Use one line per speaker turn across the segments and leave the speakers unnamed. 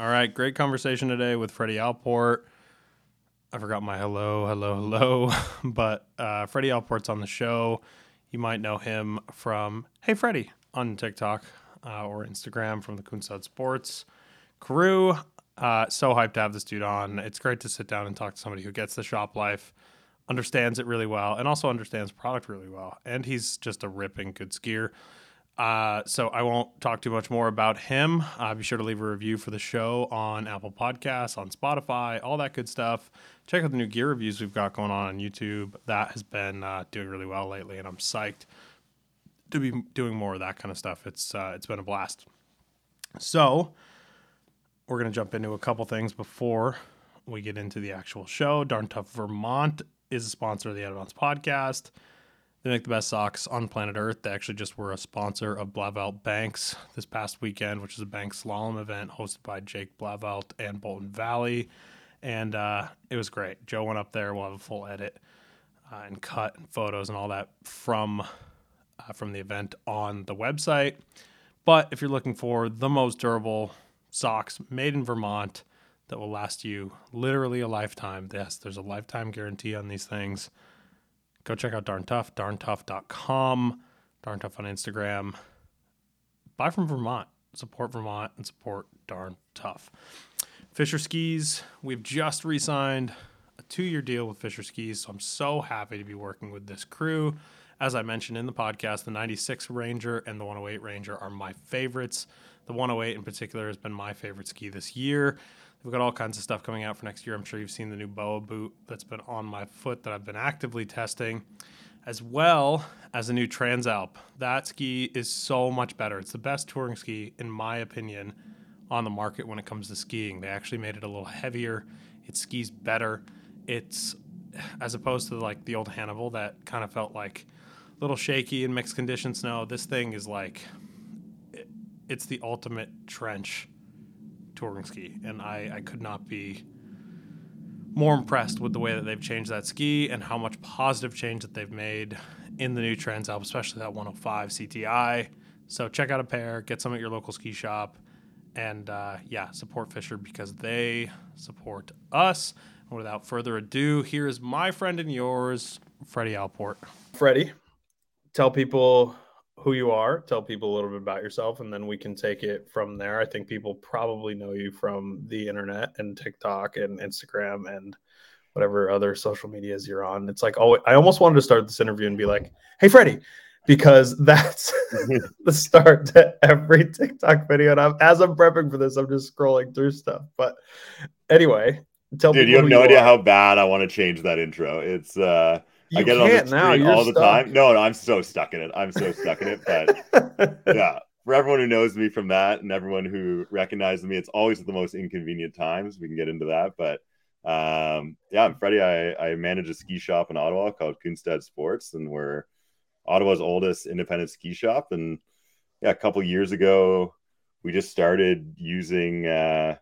All right, great conversation today with Freddy Allport. I forgot my hello, hello, hello, but uh, Freddy Allport's on the show. You might know him from Hey Freddy on TikTok uh, or Instagram from the Kunstadt Sports crew. Uh, so hyped to have this dude on. It's great to sit down and talk to somebody who gets the shop life, understands it really well, and also understands product really well. And he's just a ripping good skier. Uh, so I won't talk too much more about him. Uh, be sure to leave a review for the show on Apple Podcasts, on Spotify, all that good stuff. Check out the new gear reviews we've got going on on YouTube. That has been uh, doing really well lately, and I'm psyched to be doing more of that kind of stuff. It's uh, it's been a blast. So we're gonna jump into a couple things before we get into the actual show. Darn Tough Vermont is a sponsor of the Out of Bounds podcast. They make the best socks on planet Earth. They actually just were a sponsor of Blauvelt Banks this past weekend, which is a bank slalom event hosted by Jake Blauvelt and Bolton Valley. And uh, it was great. Joe went up there. We'll have a full edit uh, and cut and photos and all that from uh, from the event on the website. But if you're looking for the most durable socks made in Vermont that will last you literally a lifetime, yes, there's a lifetime guarantee on these things go check out Darn Tough, darntough.com, Darn Tough on Instagram. Buy from Vermont, support Vermont, and support Darn Tough. Fischer Skis, we've just re signed a two year deal with Fischer Skis, so I'm so happy to be working with this crew. As I mentioned in the podcast, the 96 Ranger and the 108 Ranger are my favorites. The 108 in particular has been my favorite ski this year. We've got all kinds of stuff coming out for next year. I'm sure you've seen the new BOA boot that's been on my foot that I've been actively testing, as well as a new Transalp. That ski is so much better. It's the best touring ski, in my opinion, on the market when it comes to skiing. They actually made it a little heavier. It skis better. It's as opposed to like the old Hannibal that kind of felt like a little shaky in mixed condition snow. This thing is like it's the ultimate trench touring ski, and I, I could not be more impressed with the way that they've changed that ski and how much positive change that they've made in the new Transalp, especially that 105 CTI. So check out a pair, get some at your local ski shop, and uh, yeah, support Fischer because they support us. And without further ado, here is my friend and yours, Freddy Allport.
Freddy, tell people who you are, tell people a little bit about yourself, and then we can take it from there. I think people probably know you from the internet and TikTok and Instagram and whatever other social medias you're on. It's like, oh, I almost wanted to start this interview and be like, hey, Freddy, because that's the start to every TikTok video. And I'm, as I'm prepping for this, I'm just scrolling through stuff. But anyway,
tell Dude, you have no you idea are. how bad I want to change that intro. It's, uh,
you I get it on the now. You're
all
stuck.
the time. No, no, I'm so stuck in it. I'm so stuck in it. But yeah, for everyone who knows me from that and everyone who recognizes me, it's always at the most inconvenient times. We can get into that. But um, yeah, I'm Freddy. I, I manage a ski shop in Ottawa called Kunstadt Sports, and we're Ottawa's oldest independent ski shop. And yeah, a couple years ago, we just started using. Uh,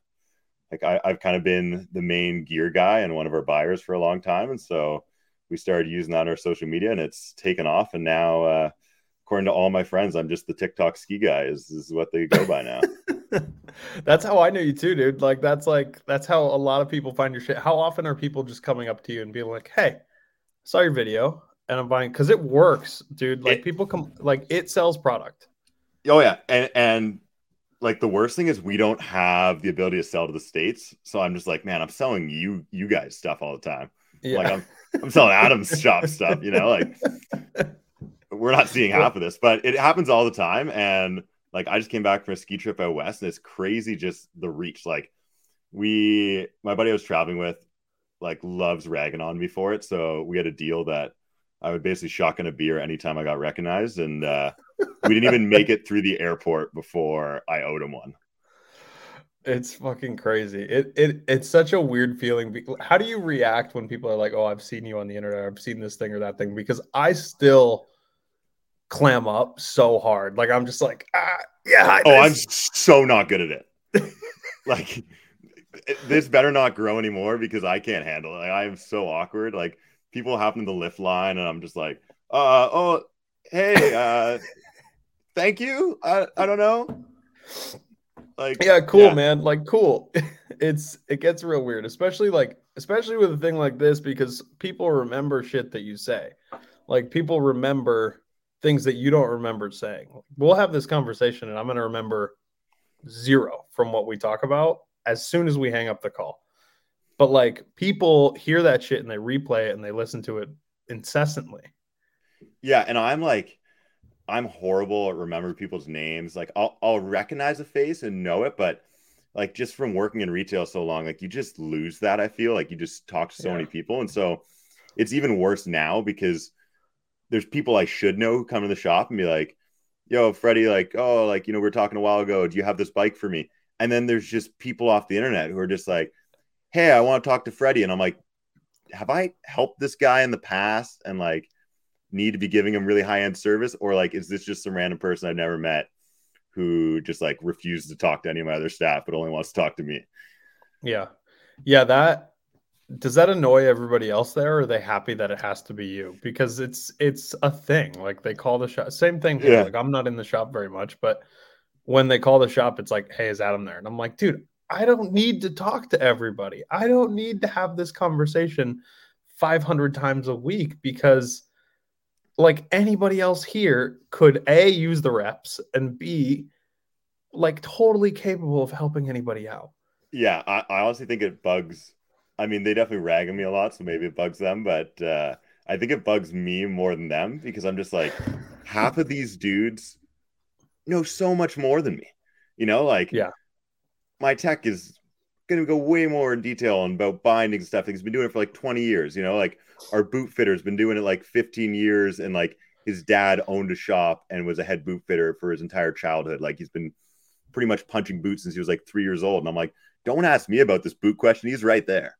like I, I've kind of been the main gear guy and one of our buyers for a long time, and so we started using that on our social media and it's taken off. And now, uh, according to all my friends, I'm just the TikTok ski guy is, is what they go by now.
that's how I know you too, dude. Like that's like, that's how a lot of people find your shit. How often are people just coming up to you and being like, Hey, I saw your video and I'm buying cause it works, dude. Like it, people come like it sells product.
Oh yeah. And, and like the worst thing is we don't have the ability to sell to the States. So I'm just like, man, I'm selling you, you guys stuff all the time. Yeah. Like I'm, I'm selling Adam's shop stuff, you know, like we're not seeing half of this, but it happens all the time. And like I just came back from a ski trip out west and it's crazy just the reach. Like we my buddy I was traveling with like loves ragging on me for it. So we had a deal that I would basically shotgun a beer anytime I got recognized. And uh, we didn't even make it through the airport before I owed him one.
It's fucking crazy. It it it's such a weird feeling. How do you react when people are like, "Oh, I've seen you on the internet. I've seen this thing or that thing." Because I still clam up so hard. Like I'm just like, ah, yeah.
Oh, I'm so not good at it. like this better not grow anymore because I can't handle it. Like, I am so awkward. Like people happen to lift line, and I'm just like, uh, oh, hey, uh, thank you. I I don't know Like
yeah, cool,
yeah.
man. Like cool. it's it gets real weird, especially like especially with a thing like this because people remember shit that you say. Like people remember things that you don't remember saying. We'll have this conversation and I'm going to remember zero from what we talk about as soon as we hang up the call. But like people hear that shit and they replay it and they listen to it incessantly.
Yeah, and I'm like, I'm horrible at remembering people's names. Like, I'll I'll recognize a face and know it, but like just from working in retail so long, like you just lose that. I feel like you just talk to so
Yeah.
many people, and so it's even worse now because there's people I should know who come to the shop and be like, "Yo, Freddy, like, oh, like you know, we were talking a while ago. Do you have this bike for me?" And then there's just people off the internet who are just like, "Hey, I want to talk to Freddy," and I'm like, "Have I helped this guy in the past?" And like need to be giving him really high end service or like is this just some random person I've never met who just like refused to talk to any of my other staff but only wants to talk to me?
Yeah. Yeah, that does that annoy everybody else there or are they happy that it has to be you? Because it's it's a thing. Like they call the shop same thing here.
Yeah.
Like I'm not in the shop very much, but when they call the shop, it's like, hey, is Adam there? And I'm like, dude, I don't need to talk to everybody. I don't need to have this conversation 500 times a week because like anybody else here could a use the reps and b like totally capable of helping anybody out.
Yeah, I, I honestly think it bugs. I mean, they definitely rag on me a lot, so maybe it bugs them, but uh, I think it bugs me more than them because I'm just like, half of these dudes know so much more than me. You know, like,
Yeah.
my tech is going to go way more in detail about binding stuff. He's been doing it for like 20 years. You know, like our boot fitter's been doing it like 15 years, and like his dad owned a shop and was a head boot fitter for his entire childhood. Like he's been pretty much punching boots since he was like three years old. And I'm like, don't ask me about this boot question. He's right there.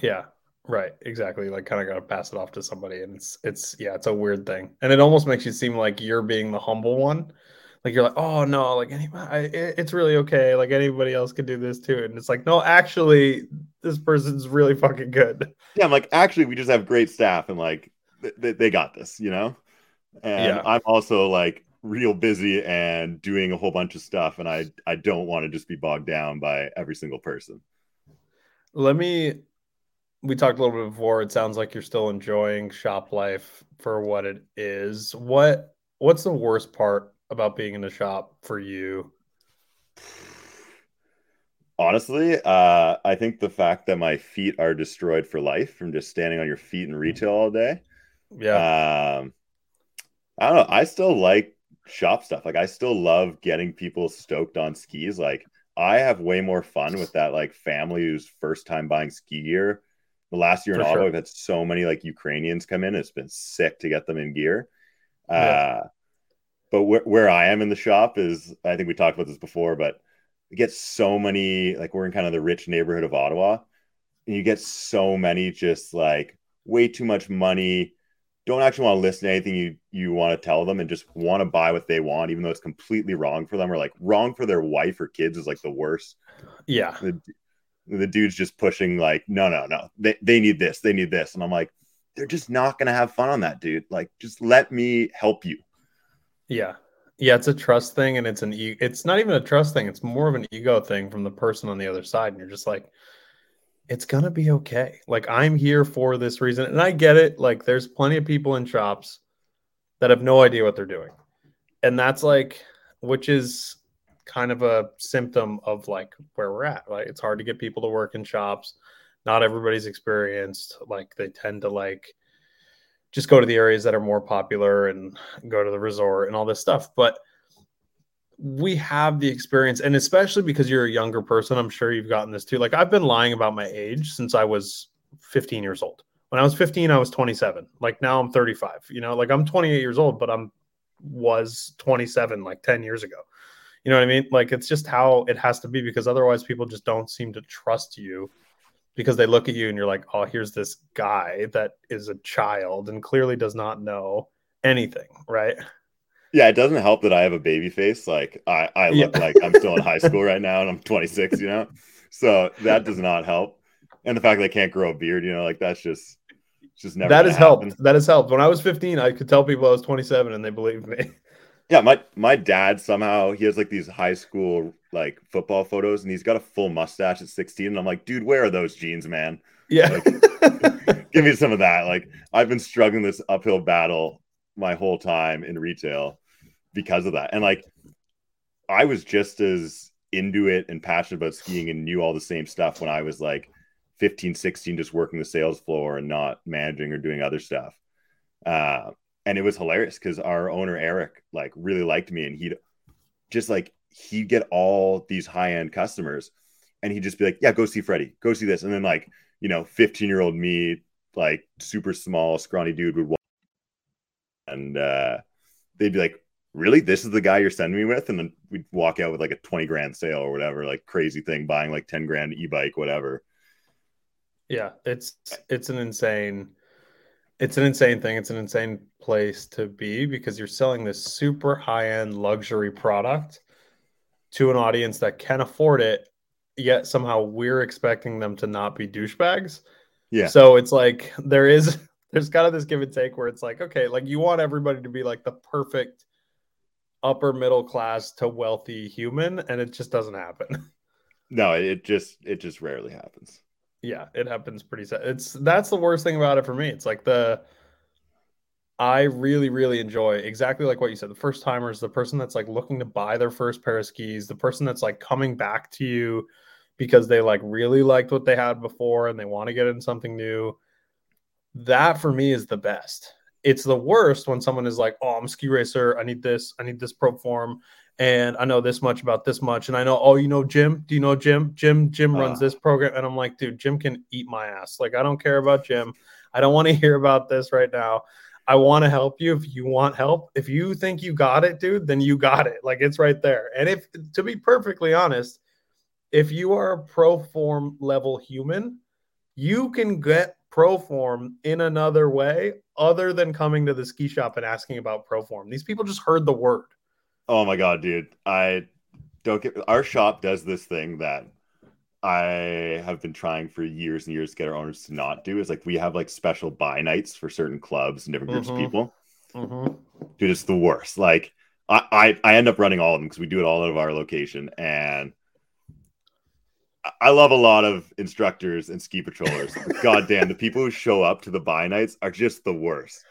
Yeah, right. Exactly. Like kind of got to pass it off to somebody and it's it's yeah, it's a weird thing. And it almost makes you seem like you're being the humble one. Like you're like, "Oh no, like anybody I, it's really okay. Like anybody else could do this too." And it's like, "No, actually this person's really fucking good."
Yeah, I'm like, actually, we just have great staff and like th- th- they got this, you know? And
Yeah.
I'm also like real busy and doing a whole bunch of stuff. And I, I don't want to just be bogged down by every single person.
Let me we talked a little bit before. It sounds like you're still enjoying shop life for what it is. What what's the worst part about being in the shop for you?
Honestly, uh, I think the fact that my feet are destroyed for life from just standing on your feet in retail all day.
Yeah.
Um, I don't know. I still like shop stuff. Like I still love getting people stoked on skis. Like I have way more fun with that like family who's first time buying ski gear. The last year in
For
Ottawa,
sure.
we've had so many like Ukrainians come in. It's been sick to get them in gear.
Yeah.
Uh, but where, where I am in the shop is, I think we talked about this before, but we get so many, like we're in kind of the rich neighborhood of Ottawa, and you get so many just like way too much money, don't actually want to listen to anything you you want to tell them and just want to buy what they want, even though it's completely wrong for them or like wrong for their wife or kids is like the worst.
yeah.
The, the dude's just pushing like, no, no, no, they, they need this, they need this. And I'm like, they're just not gonna have fun on that, dude. Like, just let me help you.
Yeah. Yeah, it's a trust thing and it's an e- it's not even a trust thing, it's more of an ego thing from the person on the other side and you're just like it's going to be okay. Like I'm here for this reason and I get it. Like there's plenty of people in shops that have no idea what they're doing. And that's like which is kind of a symptom of like where we're at. Like it's hard to get people to work in shops. Not everybody's experienced. Like they tend to like just go to the areas that are more popular and go to the resort and all this stuff. But we have the experience, and especially because you're a younger person, I'm sure you've gotten this too. Like I've been lying about my age since I was 15 years old. When I was 15, I was 27. Like now I'm 35. You know, like I'm 28 years old, but I'm was 27 like 10 years ago. You know what I mean? Like it's just how it has to be because otherwise people just don't seem to trust you because they look at you and you're like, oh, here's this guy that is a child and clearly does not know anything, right?
Yeah, it doesn't help that I have a baby face. Like I, I look
Yeah.
like I'm still in high school right now and I'm 26, you know? So that does not help. And the fact that I can't grow a beard, you know, like that's just just never
that has helped. That has helped. When I was 15, I could tell people I was 27 and they believed me.
Yeah, my my dad somehow he has like these high school like football photos, and he's got a full mustache at 16. And I'm like, dude, where are those jeans, man?
Yeah.
Give me some of that. Like I've been struggling this uphill battle my whole time in retail because of that. And like I was just as into it and passionate about skiing and knew all the same stuff when I was like 15, 16, just working the sales floor and not managing or doing other stuff. Uh, and it was hilarious because our owner Eric like really liked me and he'd just like he'd get all these high end customers and he'd just be like, Yeah, go see Freddy, go see this. And then like, you know, 15 year old me, like super small, scrawny dude would walk and uh they'd be like, Really? This is the guy you're sending me with? And then we'd walk out with like a 20 grand sale or whatever, like crazy thing, buying like 10 grand e bike, whatever.
Yeah, it's it's an insane it's an insane thing. It's an insane place to be because you're selling this super high-end luxury product to an audience that can afford it, yet somehow we're expecting them to not be douchebags.
Yeah.
So it's like there is there's kind of this give and take where it's like, okay, like you want everybody to be like the perfect upper middle class to wealthy human, and it just doesn't happen.
No, it just it just rarely happens.
yeah, it happens pretty sad. It's that's the worst thing about it for me. It's like the I really, really enjoy exactly like what you said. The first timers, the person that's like looking to buy their first pair of skis, the person that's like coming back to you because they like really liked what they had before and they want to get in something new. That for me is the best. It's the worst when someone is like, "Oh, I'm a ski racer. I need this. I need this pro form, and I know this much about this much, and I know. Oh, you know Jim? Do you know Jim? Jim Jim runs
Uh.
this program, and I'm like, dude, Jim can eat my ass. Like, I don't care about Jim. I don't want to hear about this right now. I want to help you if you want help. If you think you got it, dude, then you got it. Like it's right there. And if to be perfectly honest, if you are a pro form level human, you can get pro form in another way other than coming to the ski shop and asking about pro form. These people just heard the word.
Oh my god, dude. I don't get our shop does this thing that I have been trying for years and years to get our owners to not do is like we have like special buy nights for certain clubs and different groups
Mhm.
of people.
Mm-hmm.
Dude, it's the worst. Like I, I, I end up running all of them because we do it all out of our location. And I- love a lot of instructors and ski patrollers. God damn, the people who show up to the buy nights are just the worst.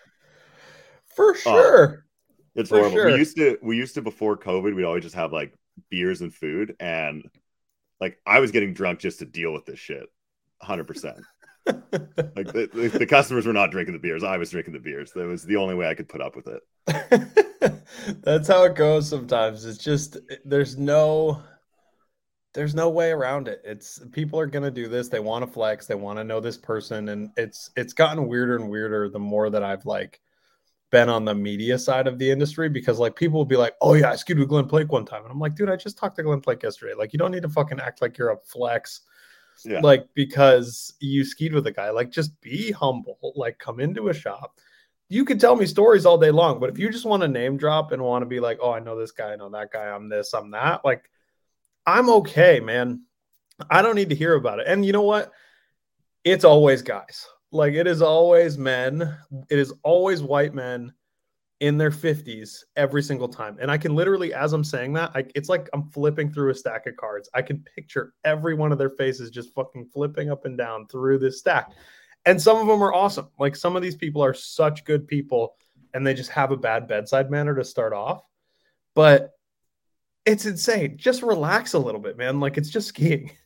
For sure.
It's
For
horrible.
sure.
We used to we used to before COVID, we'd always just have like beers and food and like I was getting drunk just to deal with this shit. 100%. Like the, the, the customers were not drinking the beers. I was drinking the beers. That was the only way I could put up with it.
That's how it goes sometimes. It's just there's no there's no way around it. It's people are gonna do this. They want to flex. They want to know this person, and it's it's gotten weirder and weirder the more that I've like been on the media side of the industry because like people will be like, "Oh yeah, I skied with Glenn Blake one time," and I'm like, "Dude, I just talked to Glenn Blake yesterday. Like, you don't need to fucking act like you're a flex."
Yeah.
Like because you skied with a guy, like just be humble. Like come into a shop, you could tell me stories all day long, but if you just want to name drop and want to be like, oh, I know this guy, I know that guy, I'm this, I'm that, like, I'm okay, man. I don't need to hear about it. And you know what? It's always guys. Like, it is always men. It is always white men in their 50s every single time. And I can literally, as I'm saying that, I, it's like I'm flipping through a stack of cards. I can picture every one of their faces just fucking flipping up and down through this stack and some of them are awesome. Like some of these people are such good people and they just have a bad bedside manner to start off. But it's insane. Just relax a little bit, man. Like it's just skiing.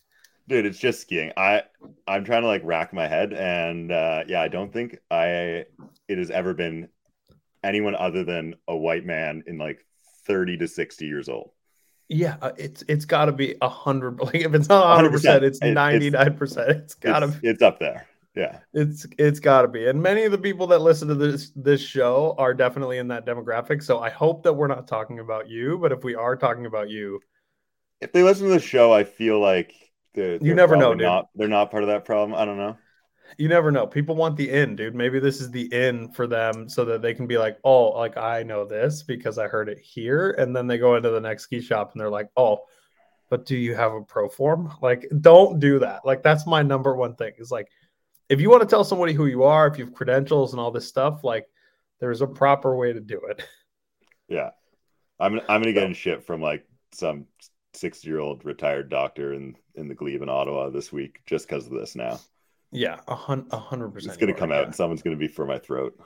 Dude, it's just skiing. I I'm trying to like rack my head and uh yeah, I don't think I it has ever been anyone other than a white man in like 30 to 60 years old.
Yeah, uh, it's it's got to be a hundred. Like if it's not hundred percent,
100%.
it's
it's-
ninety nine percent. It's gotta
It's,
be.
it's up there. Yeah.
It's it's got to be. And many of the people that listen to this this show are definitely in that demographic. So I hope that we're not talking about you. But if we are talking about you,
If they listen to the show, I feel like they're, they're
never know, dude.
Not, they're not part of that problem. I don't know.
you never know. People want the in, dude. Maybe this is the in for them so that they can be like, oh, like I know this because I heard it here. And then they go into the next ski shop and they're like, oh, but do you have a pro form? Like, don't do that. Like, that's my number one thing is like, if you want to tell somebody who you are, if you have credentials and all this stuff, like, there's a proper way to do it.
Yeah. I'm I'm gonna get in shit from like some 60 year old retired doctor in in the glebe in Ottawa this week just because of this. Now
Yeah, a hun- a hundred percent.
it's gonna come out
yeah.
and someone's gonna be for my throat.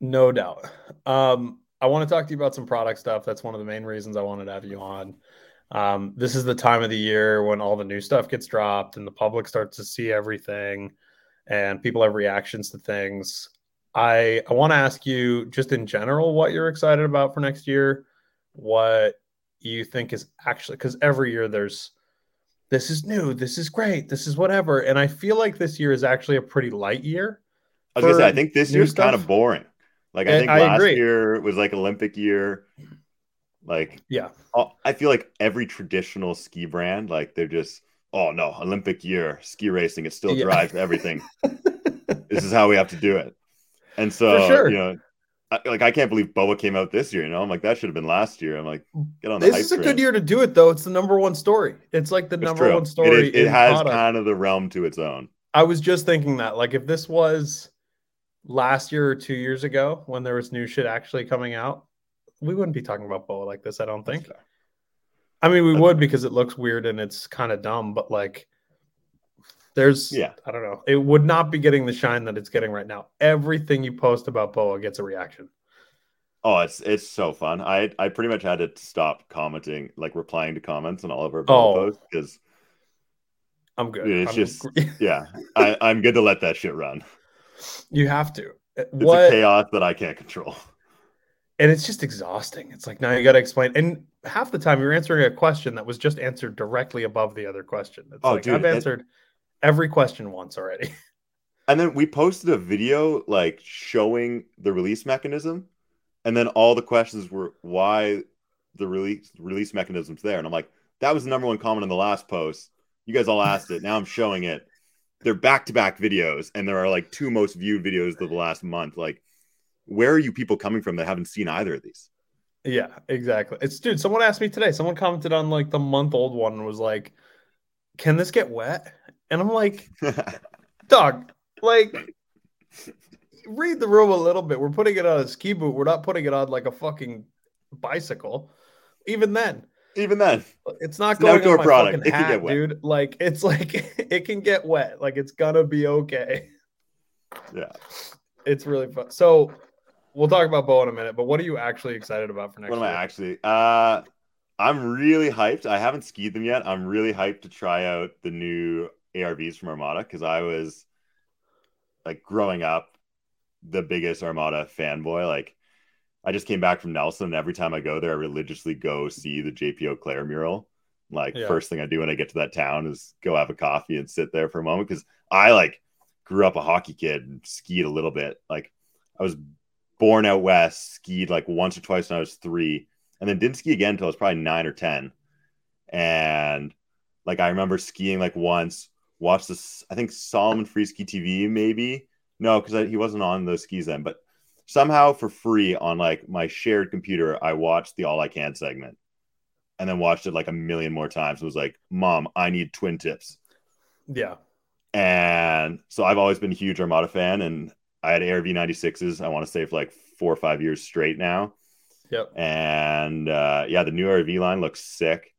No doubt. Um, I want to talk to you about some product stuff. That's one of the main reasons I wanted to have you on. Um, this is the time of the year when all the new stuff gets dropped and the public starts to see everything and people have reactions to things. I I want to ask you just in general what you're excited about for next year, what you think is actually because every year there's this is new, this is great, this is whatever. And I feel like this year is actually a pretty light year.
I was gonna say, I think this year's kind of boring. Like I
I-
think
I
last
agree.
year was like Olympic year. Like
Yeah.
oh, I feel like every traditional ski brand, like they're just, oh no, Olympic year, ski racing, it still
Yeah.
drives everything. this is how we have to do it. And so,
sure.
you know, I, like I can't believe Boa came out this year. You know, I'm like that should have been last year. I'm like, get on the
This is a
train.
good year to do it, though. It's the number one story. It's like the
It's
number
true.
one story.
is, it has
product.
kind of the realm to its own.
I was just thinking that, like, if this was last year or two years ago when there was new shit actually coming out, we wouldn't be talking about Boa like this. I don't think. I mean, we
That's
would because it looks weird and it's kind of dumb, but like, there's,
Yeah.
I don't know. It would not be getting the shine that it's getting right now. Everything you post about Boa gets a reaction.
Oh, it's it's so fun. I I pretty much had to stop commenting, like replying to comments on all of our Boa
Oh.
posts because
I'm good.
It's
I'm-
just- yeah, I I'm good to let that shit run.
you have to.
Uh, it's
what
a chaos that I can't control.
and it's just exhausting. It's like now you got to explain, and half the time you're answering a question that was just answered directly above the other question. It's
Oh,
like
dude,
I've answered every question once already.
And then we posted a video like showing the release mechanism, and then all the questions were why the release release mechanism's there. And I'm like, that was the number one comment in the last post. You guys all asked it. Now I'm showing it. They're back to back videos, and there are like two most viewed videos of the last month. Like, where are you people coming from that haven't seen either of these?
yeah, exactly. It's dude. Someone asked me today. Someone commented on like the month old one and was like, "Can this get wet?" And I'm like, "Dog, like." Read the room a little bit. We're putting it on a ski boot. We're not putting it on like a fucking bicycle. Even then,
Even then,
It's not
It's
going
outdoor
on my
product.
fucking
It can
hat,
get wet.
dude. Like it's like it can get wet. Like it's gonna be okay.
yeah.
It's really fun. So we'll talk about Bo in a minute. But what are you actually excited about for next
What am
year?
I actually? Uh, I'm really hyped. I haven't skied them yet. I'm really hyped to try out the new ARVs from Armada because I was like growing up the biggest Armada fanboy. Like, I just came back from Nelson, and every time I go there, I religiously go see the JP Auclair mural. Like,
Yeah.
first thing I do when I get to that town is go have a coffee and sit there for a moment because I like grew up a hockey kid and skied a little bit. Like, I was born out west, skied like once or twice when I was three, and then didn't ski again until I was probably nine or ten. And like I remember skiing like once, watched this, I think Salomon Free Ski TV maybe. No, because he wasn't on those skis then, but somehow for free on like my shared computer, I watched the All I Can segment and then watched it like a million more times. It was like, Mom, I need twin tips.
Yeah.
And so I've always been a huge Armada fan, and I had ARV 96s, I want to say, for like four or five years straight now.
Yep.
And uh, yeah, the new RV line looks sick,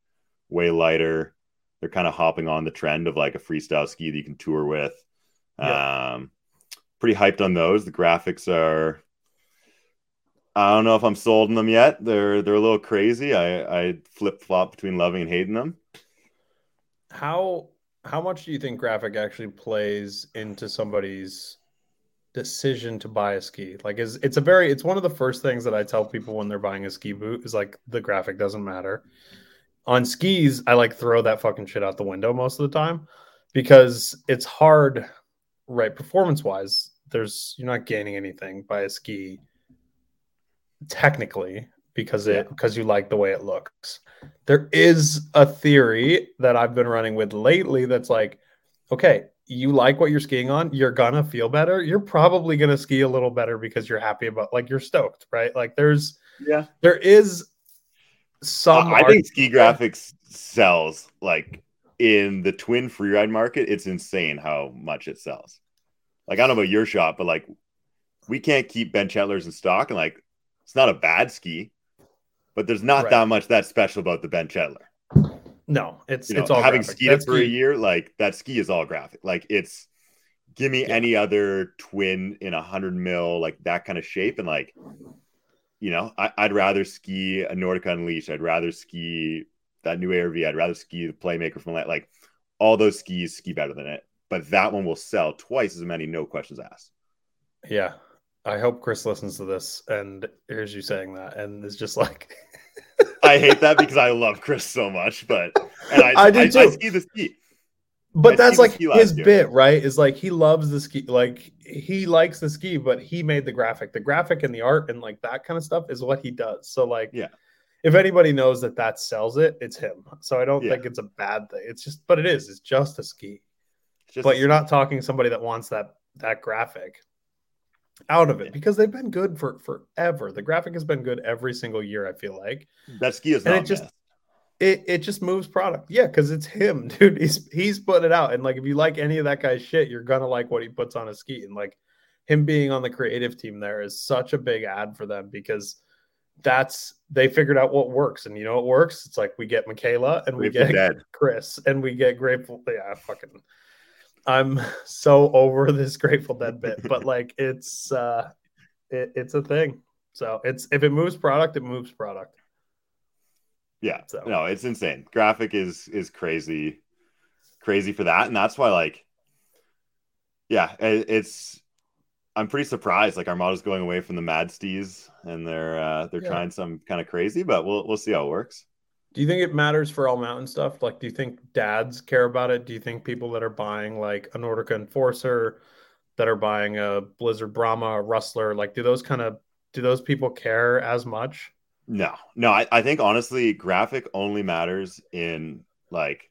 way lighter. They're kind of hopping on the trend of like a freestyle ski that you can tour with.
Yeah.
Um, pretty hyped on those. The graphics are. I don't know if I'm sold on them yet. They're they're a little crazy. I I flip flop between loving and hating them.
How how much do you think graphic actually plays into somebody's decision to buy a ski? Like is it's a very it's one of the first things that I tell people when they're buying a ski boot is like the graphic doesn't matter. On skis, I like throw that fucking shit out the window most of the time because it's hard, right? Performance wise, there's you're not gaining anything by a ski technically because it
Yeah.
because you like the way it looks. There is a theory that I've been running with lately that's like, okay, you like what you're skiing on, you're gonna feel better. You're probably gonna ski a little better because you're happy about like you're stoked, right? Like there's
Yeah.
there is some
I I think ski graphics sells like in the twin freeride market. It's insane how much it sells. Like I don't know about your shop, but like we can't keep Bent Chetlers in stock, and like it's not a bad ski, but there's not
Right.
that much that special about the Bent Chetler.
No, it's
You know,
it's all
having
graphic.
skied
That's
it for a year, like that ski is all graphic. Like it's give me
Yeah.
any other twin in a hundred mil, like that kind of shape, and like you know, I, I'd rather ski a Nordica Unleashed. I'd rather ski that new ARV. I'd rather ski the Playmaker from like like all those skis ski better than it. But that one will sell twice as many, no questions asked.
Yeah. I hope Chris listens to this and hears you saying that and is just like
I hate that because I love Chris so much, but and I
I do
I, I
too.
ski the ski.
But
I
that's
skied
like his
year.
bit, right? Is like he loves the ski, like he likes the ski, but he made the graphic. The graphic and the art and like that kind of stuff is what he does. So like,
Yeah.
if anybody knows that that sells it, it's him. So I don't
Yeah.
think it's a bad thing. It's just, but it is. It's just a ski.
Just
but you're not talking somebody that wants that that graphic out of it
Yeah.
because they've been good for forever. The graphic has been good every single year. I feel like
that ski is
and
not
it just-
missed.
It it just moves product. Yeah, because it's him, dude. He's he's putting it out. And like if you like any of that guy's shit, you're gonna like what he puts on his ski. And like him being on the creative team there is such a big ad for them because that's they figured out what works. And you know what works? It's like we get Michaela and we
Grateful
get. Chris and we get grateful. Yeah, fucking I'm so over this Grateful Dead bit, but like it's uh it, it's a thing. So it's if it moves product, it moves product.
Yeah.
So-
No, it's insane. Graphic is is crazy, crazy for that, and that's why like, yeah, it, it's. I'm pretty surprised. Like Armada's going away from the Mad Stees, and they're uh, they're
Yeah.
trying some kind of crazy, but we'll we'll see how it works.
Do you think it matters for all mountain stuff? Like, do you think dads care about it? Do you think people that are buying like a Nordica Enforcer, that are buying a Blizzard Brahma, a Rustler, like, do those kind of do those people care as much?
No, no, I, I think honestly, graphic only matters in like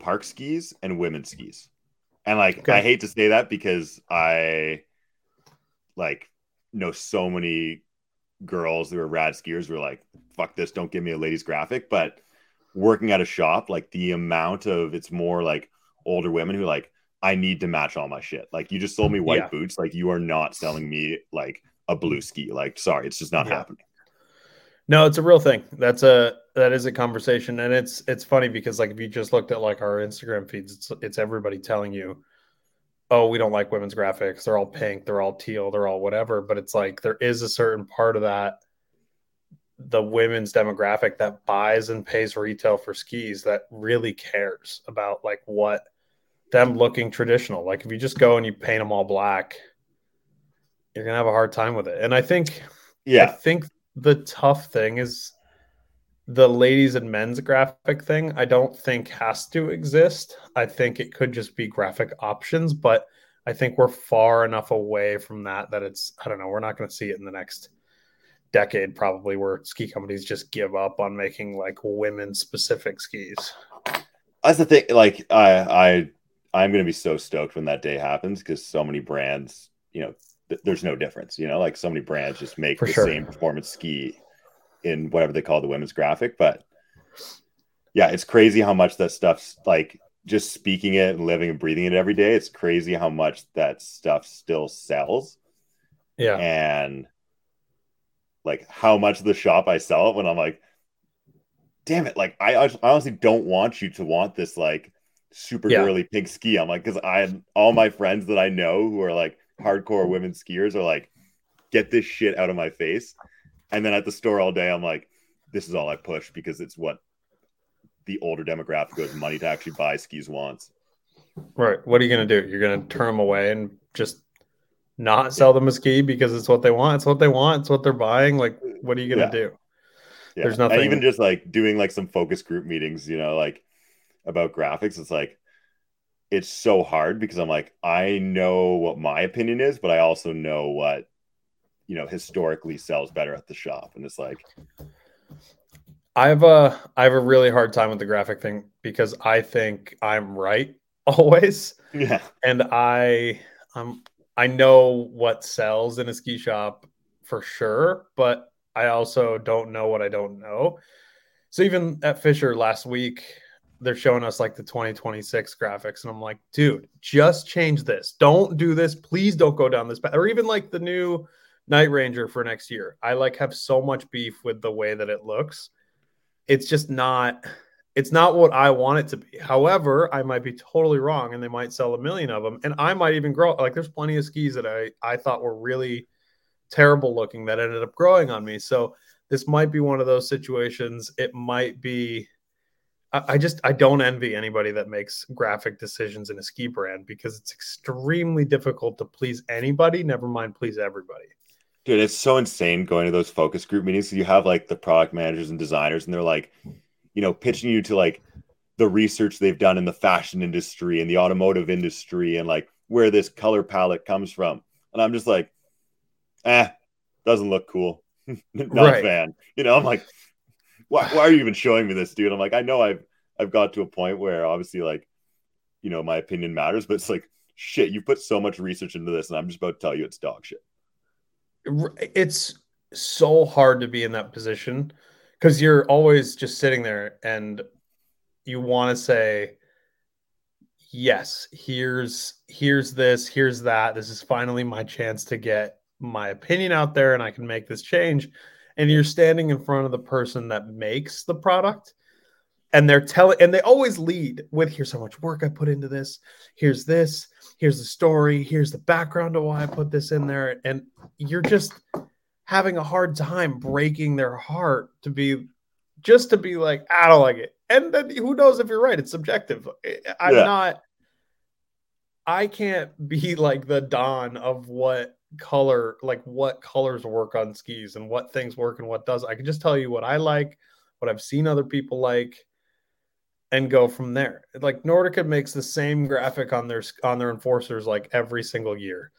park skis and women's skis. And like
Okay.
I hate to say that because I like know so many girls who are rad skiers who are like, fuck this, don't give me a ladies graphic. But working at a shop, like the amount of it's more like older women who like, I need to match all my shit. Like you just sold me white
Yeah.
boots. Like you are not selling me like a blue ski. Like, sorry, it's just not
Yeah.
happening.
No, it's a real thing. That's a that is a conversation, and it's it's funny because like if you just looked at like our Instagram feeds, it's it's everybody telling you, oh, we don't like women's graphics. They're all pink. They're all teal. They're all whatever. But it's like there is a certain part of that, the women's demographic that buys and pays retail for skis that really cares about like what them looking traditional. Like if you just go and you paint them all black, you're gonna have a hard time with it. And I think I
Yeah.
think the tough thing is the ladies and men's graphic thing. I don't think has to exist. I think it could just be graphic options, but I think we're far enough away from that that it's I don't know. We're not going to see it in the next decade probably where ski companies just give up on making like women specific skis.
that's the thing like i i i'm gonna be so stoked when that day happens because so many brands you know th- there's no difference you know like so many brands just make
For
the
sure.
same performance ski in whatever they call the women's graphic but yeah it's crazy how much that stuff's like just speaking it and living and breathing it every day it's crazy how much that stuff still sells
Yeah.
and like how much of the shop I sell it when I'm like, damn it, like I, I honestly don't want you to want this like super
Yeah.
girly pink ski. I'm like, because I all my friends that I know who are like hardcore women skiers are like, get this shit out of my face. And then at the store all day, I'm like, this is all I push because it's what the older demographic with money to actually buy skis wants.
Right. What are you going to do? You're going to turn them away and just not sell them a ski because it's what they want. It's what they want. It's what they're buying. Like, what are you going to
Yeah.
do?
Yeah.
There's
And
nothing-
even just like doing like some focus group meetings, you know, like about graphics. It's like it's so hard because I'm like, I know what my opinion is, but I also know what you know historically sells better at the shop. And it's like,
I have a I have a really hard time with the graphic thing because I think I'm right always,
yeah,
and I um I know what sells in a ski shop for sure, but I also don't know what I don't know. So even at Fischer last week, they're showing us like the 2026 graphics, and I'm like, dude, just change this. Don't do this. Please don't go down this path. Or even like the new Night Ranger for next year. I like have so much beef with the way that it looks. It's just not it's not what I want it to be. However, I might be totally wrong and they might sell a million of them and I might even grow like there's plenty of skis that I I thought were really terrible looking that ended up growing on me. So this might be one of those situations. It might be I, just I don't envy anybody that makes graphic decisions in a ski brand because it's extremely difficult to please anybody, never mind please everybody.
Dude, it's so insane going to those focus group meetings. You have like the product managers and designers, and they're like, you know, pitching you to like the research they've done in the fashion industry and the automotive industry and like where this color palette comes from. And I'm just like, eh, doesn't look cool. Not right. a fan. You know, I'm like, why, why are you even showing me this, dude? I'm like, I know I've I've got to a point where obviously like, you know, my opinion matters, but it's like, shit, you put so much research into this, and I'm just about to tell you it's dog shit.
It's so hard to be in that position because you're always just sitting there and you want to say yes here's here's this here's that this is finally my chance to get my opinion out there and i can make this change and you're standing in front of the person that makes the product and they're telling and they always lead with here's how much work i put into this here's this here's the story here's the background of why i put this in there and you're just having a hard time breaking their heart to be just to be like, I don't like it. And then who knows if you're right? It's subjective. I'm yeah. not, I can't be like the Don of what color, like what colors work on skis and what things work and what does. I can just tell you what I like, what I've seen other people like, and go from there. Like Nordica makes the same graphic on their on their enforcers like every single year,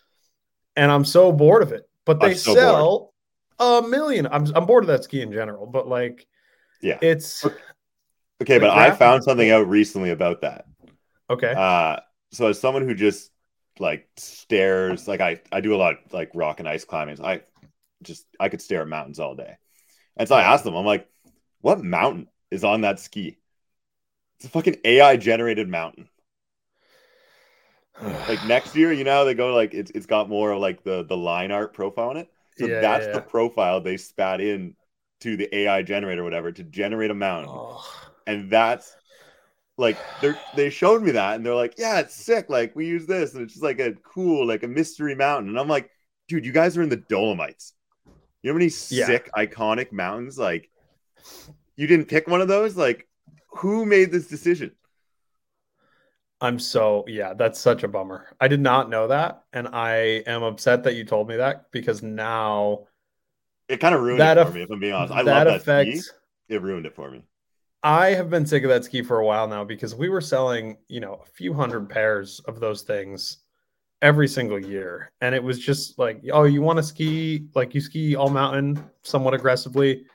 and I'm so bored of it. But they so sell bored a million. I'm I'm bored of that ski in general, but like,
yeah,
it's
okay. But I found something out recently about that.
Okay.
Uh, so as someone who just like stairs. like I I do a lot of like rock and ice climbing. I just I could stare at mountains all day, and so I asked them, I'm like, what mountain is on that ski? It's a fucking AI generated mountain. like next year, you know, they go like it's it's got more of like the the line art profile on it. So yeah, that's yeah. the profile they spat in to the AI generator, whatever, to generate a mountain. Oh. And that's like they they showed me that and they're like, yeah, it's sick. Like we use this, and it's just like a cool, like a mystery mountain. And I'm like, dude, you guys are in the Dolomites. You know how many yeah. sick, iconic mountains? Like, you didn't pick one of those? Like, who made this decision?
I'm so yeah, that's such a bummer. I did not know that, and I am upset that you told me that because now
it kind of ruined that it for me. If I'm being honest, I that love that ski. It ruined it for me.
I have been sick of that ski for a while now because we were selling, you know, a few hundred pairs of those things every single year, and it was just like, oh, you want to ski like you ski all mountain somewhat aggressively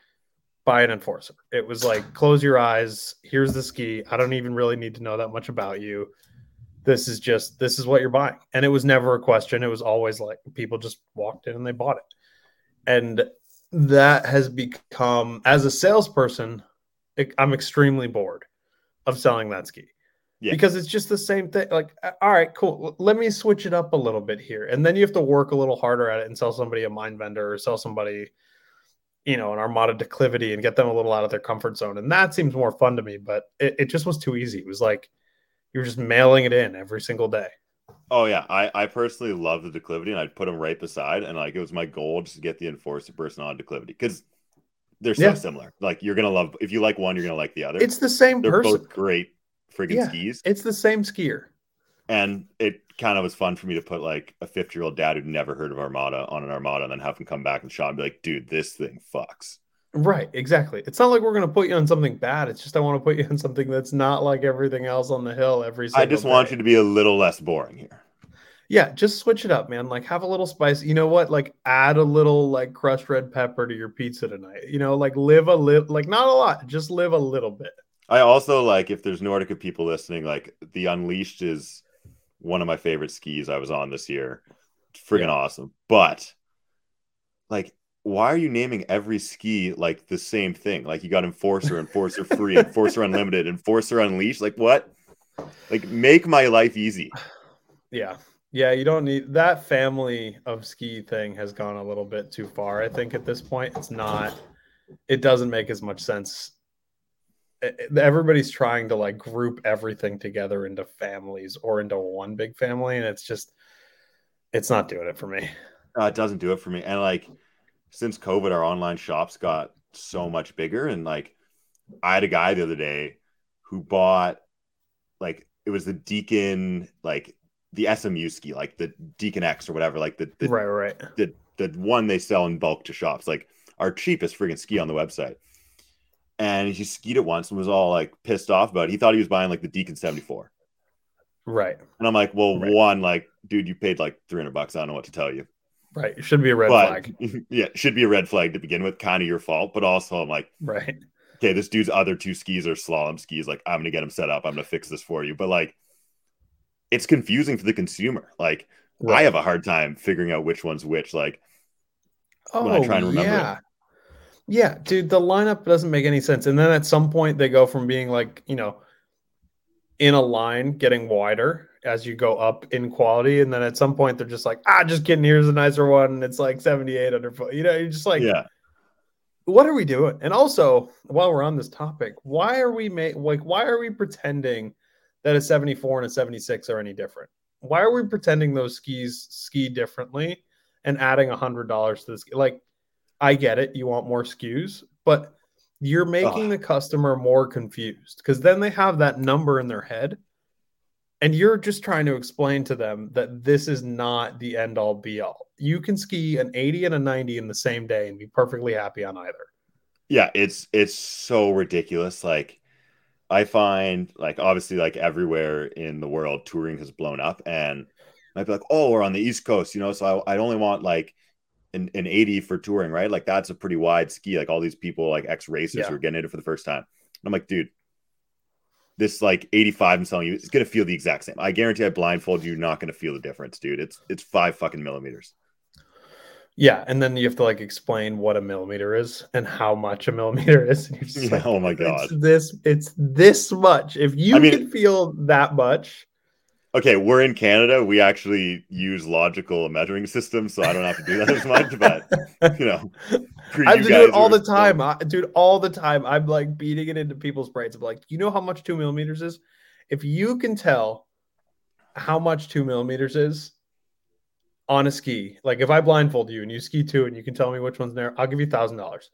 buy an enforcer. It was like, close your eyes. Here's the ski. I don't even really need to know that much about you. This is just, this is what you're buying. And it was never a question. It was always like people just walked in and they bought it. And that has become, as a salesperson, I'm extremely bored of selling that ski. Yeah. Because it's just the same thing. Like, all right, cool. Let me switch it up a little bit here. And then you have to work a little harder at it and sell somebody a Mindbender or sell somebody you know, an Armada declivity and get them a little out of their comfort zone. And that seems more fun to me, but it, it just was too easy. It was like you were just mailing it in every single day.
Oh yeah, I, I personally love the declivity, and I'd put them right beside, and like it was my goal just to get the enforcer person on declivity because they're so yeah. similar. Like you're gonna love if you like one, you're gonna like the other.
It's the same
they're
person.
Both great friggin' yeah, skis.
It's the same skier.
And it kind of was fun for me to put like a 50 year old dad who'd never heard of Armada on an Armada and then have him come back and shot and be like, dude, this thing fucks.
Right, exactly. It's not like we're going to put you on something bad. It's just I want to put you on something that's not like everything else on the hill every single
I just
day.
want you to be a little less boring here.
Yeah, just switch it up, man. Like have a little spice. You know what? Like add a little like crushed red pepper to your pizza tonight. You know, like live a little like not a lot, just live a little bit.
I also like if there's Nordica people listening, like the Unleashed is one of my favorite skis I was on this year. Friggin' yeah. awesome. But like, why are you naming every ski like the same thing? Like you got Enforcer, Enforcer Free, Enforcer Unlimited, Enforcer Unleashed. Like what? Like make my life easy.
Yeah. Yeah, you don't need that family of ski thing has gone a little bit too far. I think at this point it's not it doesn't make as much sense everybody's trying to like group everything together into families or into one big family, and it's just it's not doing it for me.
Uh, it doesn't do it for me. And like since COVID, our online shops got so much bigger. And like I had a guy the other day who bought like it was the Deacon, like the SMU ski, like the Deacon X or whatever, like the the,
right, right.
the the one they sell in bulk to shops, like our cheapest friggin' ski on the website. And he skied it once and was all like pissed off about it. He thought he was buying like the Deacon 74.
Right,
And I'm like, well,
Right.
one, like, dude, you paid like 300 bucks. I don't know what to tell you.
right. It should be a red
but
flag.
yeah, it should be a red flag to begin with, kind of your fault. But also, I'm like,
Right,
okay, this dude's other two skis are slalom skis. Like, I'm gonna get him set up. I'm gonna fix this for you. But like, it's confusing for the consumer. Like, I have a hard time figuring out which one's which. Like,
Oh,
when I try and remember it.
yeah. Yeah, dude, the lineup doesn't make any sense. And then at some point they go from being like, you know, in a line getting wider as you go up in quality. And then at some point they're just like, ah, just kidding, here's a nicer one. And it's like 78 underfoot. You know, you're just like,
yeah,
what are we doing? And also, while we're on this topic, why are we make like why are we pretending that a 74 and a 76 are any different? Why are we pretending those skis ski differently and adding a hundred dollars to this? Like, I get it, you want more SKUs, but you're making
Ugh.
the customer more confused because then they have that number in their head. And you're just trying to explain to them that this is not the end all be all. You can ski an 80 and a 90 in the same day and be perfectly happy on either.
yeah, it's it's so ridiculous. Like, I find like obviously like everywhere in the world, touring has blown up, and I'd be like, oh, we're on the East Coast, you know, so I, I only want like an, an 80 for touring, right? Like that's a pretty wide ski. Like all these people, like ex racers
Yeah.
who are getting into it for the first time. And I'm like, dude, this like 85 I'm telling you, it's gonna feel the exact same. I guarantee I blindfold you, you're not gonna feel the difference, dude. It's it's five fucking millimeters.
Yeah, and then you have to like explain what a millimeter is and how much a millimeter is. And you're just
Yeah,
like,
oh my god.
It's this it's this much. If you
I mean-
can feel that much,
Okay, we're in Canada. We actually use logical measuring systems, so I don't have to do that as much. But you know,
I have to do it all the time, I, dude. All the time, I'm like beating it into people's brains. I'm like, you know how much two millimeters is? If you can tell how much two millimeters is on a ski, like if I blindfold you and you ski two and you can tell me which one's there, I'll give you thousand dollars.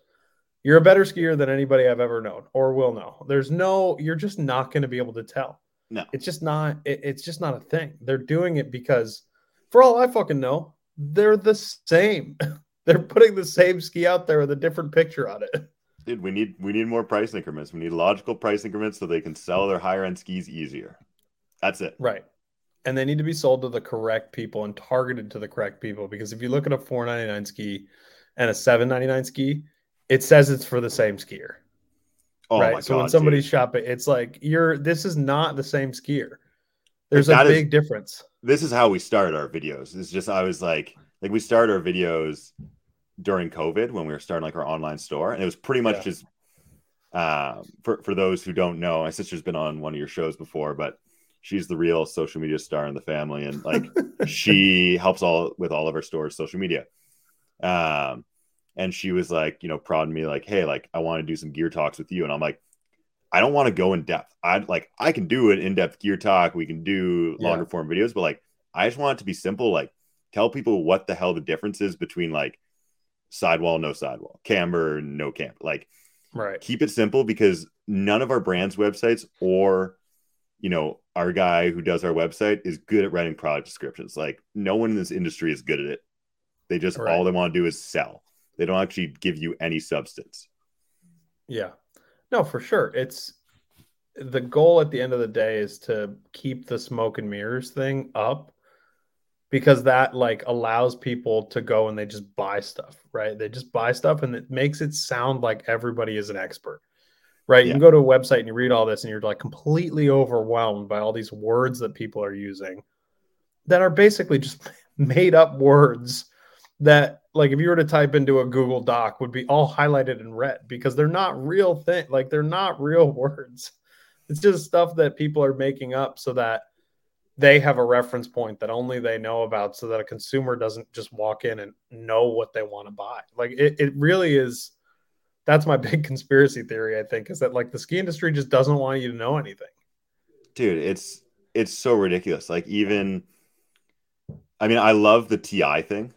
You're a better skier than anybody I've ever known or will know. There's no, you're just not going to be able to tell.
No.
it's just not. It, it's just not a thing. They're doing it because, for all I fucking know, they're the same. They're putting the same ski out there with a different picture on it.
Dude, we need we need more price increments. We need logical price increments so they can sell their higher end skis easier. That's it.
Right. And they need to be sold to the correct people and targeted to the correct people. Because if you look at a 499 ski and a 799 ski, it says it's for the same skier.
Oh
right.
my
so
god.
when somebody's
dude.
shopping, it's like you're this is not the same skier. There's a
that is-
big difference.
this is how we started our videos. It's just I was like like we started our videos during COVID when we were starting like our online store, and it was pretty much
Yeah.
just um, for for those who don't know, my sister's been on one of your shows before, but she's the real social media star in the family, and like she helps all with all of our stores' social media. Um, and she was like, you know, prodding me like, hey, like I want to do some gear talks with you, and I'm like. I don't want to go in depth. I like I can do an in-depth gear talk. We can do
Yeah.
longer form videos, but like I just want it to be simple. Like tell people what the hell the difference is between like sidewall, no sidewall, camber, no camber. Like
Right.
keep it simple because none of our brands websites or you know our guy who does our website is good at writing product descriptions. Like no one in this industry is good at it. They just
Right.
all they want to do is sell. They don't actually give you any substance.
Yeah. No, for sure. It's the goal at the end of the day is to keep the smoke and mirrors thing up because that like allows people to go and they just buy stuff, right? They just buy stuff and it makes it sound like everybody is an expert. Right? You can go to a website and you read all this and you're like completely overwhelmed by all these words that people are using that are basically just made up words that like if you were to type into a Google Doc would be all highlighted in red because they're not real thing like they're not real words. It's just stuff that people are making up so that they have a reference point that only they know about so that a consumer doesn't just walk in and know what they want to buy. Like it, it really is that's my big conspiracy theory. I think is that like the ski industry just doesn't want you to know anything.
dude it's it's so ridiculous. Like even i mean i love the ti thing.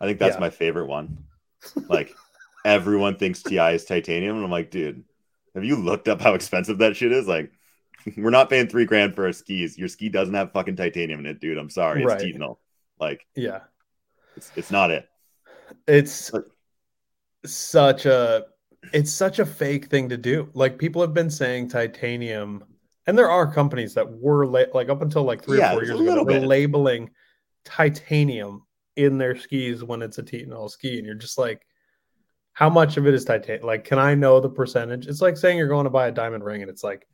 I think that's
Yeah.
my favorite one. Like everyone thinks ti is titanium and i'm like dude have you looked up how expensive that shit is? Like we're not paying three grand for our skis. Your ski doesn't have fucking titanium in it dude. I'm sorry. It's
Right.
like
Yeah,
it's, it's not it.
It's such a it's such a fake thing to do. Like people have been saying titanium, and there are companies that were la- like up until like three
Yeah,
or four years ago were labeling titanium in their skis when it's a titanal ski, and you're just like, how much of it is titanium? Like, can I know the percentage? It's like saying you're going to buy a diamond ring, and it's like,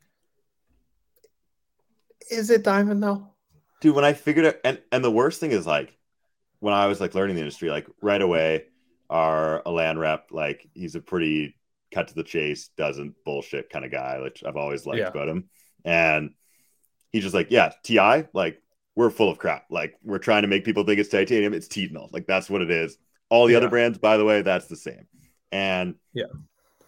is it diamond though?
dude when i figured it and and the worst thing is like when i was like learning the industry like right away our land rep like he's a pretty cut to the chase doesn't bullshit kind of guy which i've always liked
Yeah.
about him and he's just like yeah ti like we're full of crap like we're trying to make people think it's titanium it's titanal like that's what it is all the other brands by the way that's the same and
Yeah.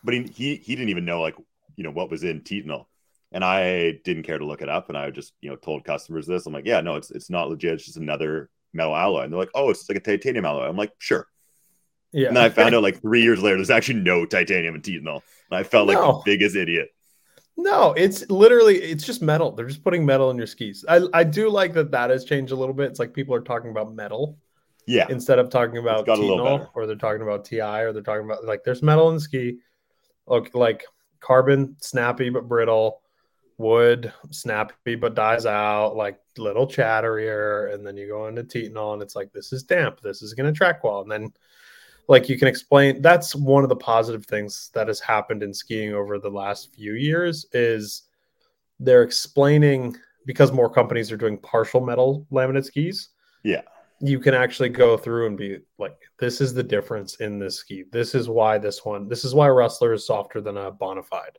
but he, he he didn't even know like you know what was in titanal and I didn't care to look it up, and I just you know told customers this. I'm like, yeah, no, it's it's not legit. It's just another metal alloy, and they're like, oh, it's like a titanium alloy. I'm like, sure.
Yeah.
And I found out like three years later, there's actually no titanium in titanal, and I felt like
No.
the biggest idiot.
No, it's literally it's just metal. They're just putting metal in your skis. I I do like that that has changed a little bit. It's like people are talking about metal
Yeah,
instead of talking about
got Titanal,
or they're talking about TI or they're talking about like there's metal in the ski. Look like carbon snappy but brittle, wood snappy but dies out, like little chatterier, and then you go into Titanal and it's like this is damp, this is gonna track well, and then like you can explain that's one of the positive things that has happened in skiing over the last few years is they're explaining because more companies are doing partial metal laminate skis
Yeah.
you can actually go through and be like this is the difference in this ski. This is why this one this is why rustler is softer than a bonafide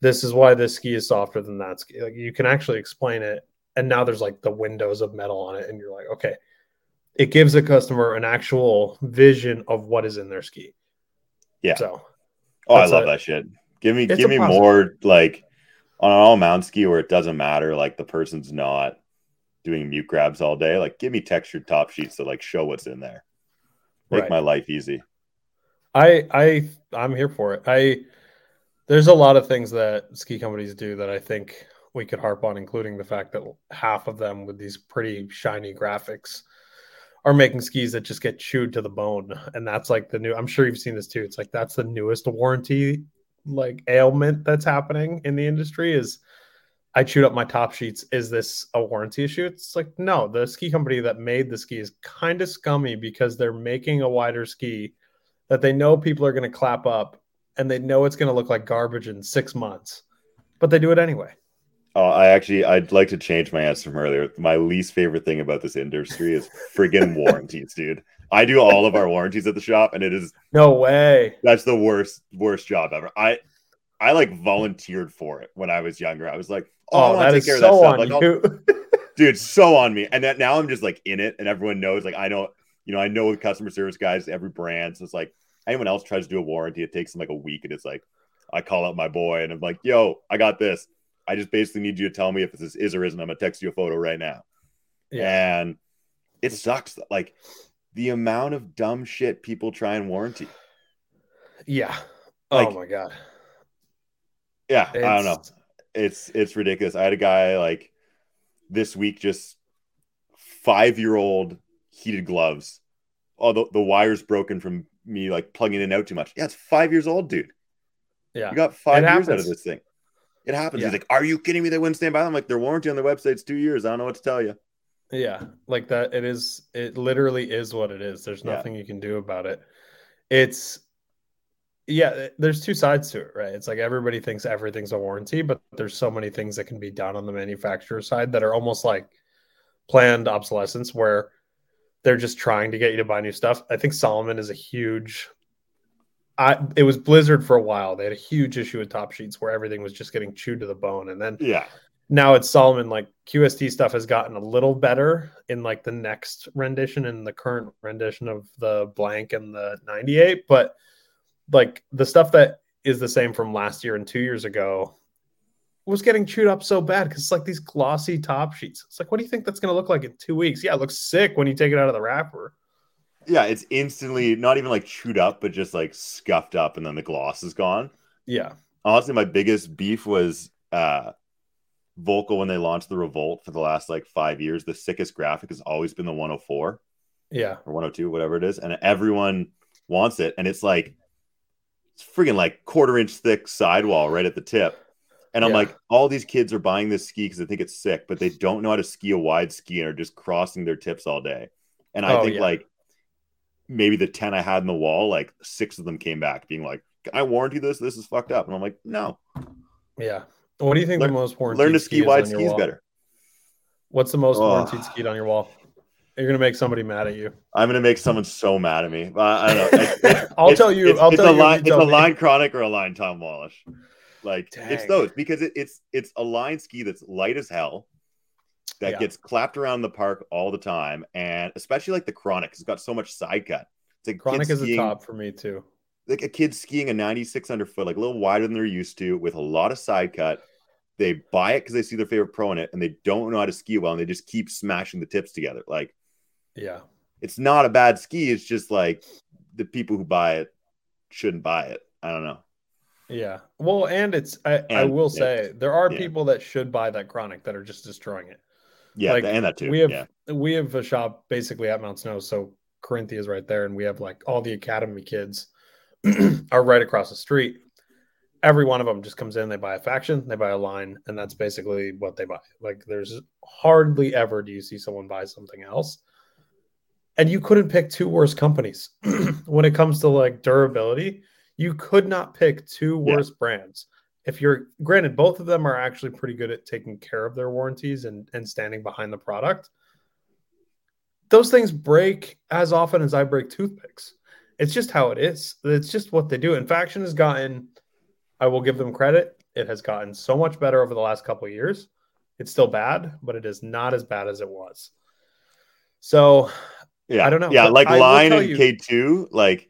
this is why this ski is softer than that ski. Like you can actually explain it and now there's like the windows of metal on it and you're like okay it gives the customer an actual vision of what is in their ski
Yeah.
so
Oh, I love
a-
that shit. Give me
it's
give me
positive.
more like on an all mount ski where it doesn't matter, like the person's not doing mute grabs all day. Like give me textured top sheets to like show what's in there. Make
Right.
my life easy.
I I I'm here for it. I there's a lot of things that ski companies do that I think we could harp on, including the fact that half of them with these pretty shiny graphics are making skis that just get chewed to the bone. And that's like the new I'm sure you've seen this too. It's like that's the newest warranty like ailment that's happening in the industry is I chewed up my top sheets. Is this a warranty issue? It's like, no, the ski company that made the ski is kind of scummy because they're making a wider ski that they know people are going to clap up and they know it's going to look like garbage in six months, but they do it anyway.
Oh, I actually I'd like to change my answer from earlier. My least favorite thing about this industry is friggin' warranties, dude. I do all of our warranties at the shop, and it is
No way.
that's the worst worst job ever. I I like volunteered for it when I was younger. I was like, oh, I
Oh,
wanna
that
take
is
care of
so
stuff.
on
Like, dude, so on me. And that now I'm just like in it, and everyone knows. Like I know, you know, I know the customer service guys, every brand. So it's like anyone else tries to do a warranty, it takes them like a week, and it's like I call out my boy, and I'm like, yo, I got this. I just basically need you to tell me if this is or isn't. I'm gonna text you a photo right now.
yeah.
And it sucks. Like the amount of dumb shit people try and warranty.
Yeah.
Oh like-
oh my God.
Yeah, I don't know.
It's-
It's it's ridiculous. I had a guy like this week just five year old heated gloves. Oh, the, the wire's broken from me like plugging in out too much. Yeah, it's five years old, dude.
Yeah.
You got five
It
years out of this thing. It happens.
Yeah.
He's like, Are you kidding me? They wouldn't stand by. I'm like, their warranty on their website's two years. I don't know what to tell you.
Yeah, like that. It is. It literally is what it is. There's
Yeah.
nothing you can do about it. It's yeah. There's two sides to it, right? It's like everybody thinks everything's a warranty, but there's so many things that can be done on the manufacturer side that are almost like planned obsolescence, where they're just trying to get you to buy new stuff. I think Salomon is a huge. I it was Blizzard for a while. They had a huge issue with top sheets where everything was just getting chewed to the bone, and then
Yeah.
now it's Salomon. Like QST stuff has gotten a little better in like the next rendition and the current rendition of the blank and the 98, but like the stuff that is the same from last year and two years ago was getting chewed up so bad because it's like these glossy top sheets. It's like, what do you think that's going to look like in two weeks? Yeah, it looks sick when you take it out of the wrapper.
Yeah, it's instantly not even like chewed up, but just like scuffed up, and then the gloss is gone.
Yeah.
Honestly, my biggest beef was uh Volkl when they launched the Revolt for the last like five years. The sickest graphic has always been the 104
Yeah.
or 102, whatever it is, and everyone wants it. And it's like it's freaking like quarter inch thick sidewall right at the tip. And I'm
Yeah.
like, all these kids are buying this ski because they think it's sick, but they don't know how to ski a wide ski and are just crossing their tips all day. And I
Oh,
think
yeah.
like maybe the 10 I had in the wall, like six of them came back being like, I warranty this? This is fucked up. And I'm like, no,
Yeah. What do you think
Learn-
the most warranted
learn to ski
is
wide skis
wall?
better.
What's the most
Oh.
warranted ski on your wall? You're gonna make somebody mad at you.
I'm gonna make someone so mad at me. Uh, I don't know. It's, it's-
I'll tell you.
It's,
I'll
it's
tell
a
you.
line.
if
It's a
me.
line chronic or a line Tom Wallisch. Like it's those because it, it's it's a line ski that's light as hell that
Yeah.
gets clapped around the park all the time, and especially like the chronic. It's got so much side cut. It's like
Chronic is a
skiing,
top for me too.
like a kid skiing a 9600 foot, like a little wider than they're used to, with a lot of side cut. They buy it because they see their favorite pro in it, and they don't know how to ski well, and they just keep smashing the tips together. Like
Yeah.
it's not a bad ski. It's just like the people who buy it shouldn't buy it. I don't know.
Yeah. Well, and it's I, I will
yeah.
say there are
Yeah.
people that should buy that chronic that are just destroying it.
Yeah,
Like,
and that too.
We have
yeah.
we have a shop basically at Mount Snow, so Carinthia is right there, and we have like all the academy kids are right across the street. Every one of them just comes in, they buy a faction, they buy a line, and that's basically what they buy. Like there's hardly ever do you see someone buy something else. And you couldn't pick two worse companies when it comes to like durability. You could not pick two
Yeah.
worse brands. If you're granted, both of them are actually pretty good at taking care of their warranties and, and standing behind the product those things break as often as I break toothpicks. It's just how it is. It's just what they do. And Faction has gotten, I will give them credit, it has gotten so much better over the last couple of years. It's still bad, but it is not as bad as it was. So
Yeah,
I don't know,
Yeah,
but
like
I
Line and
you-
K two, like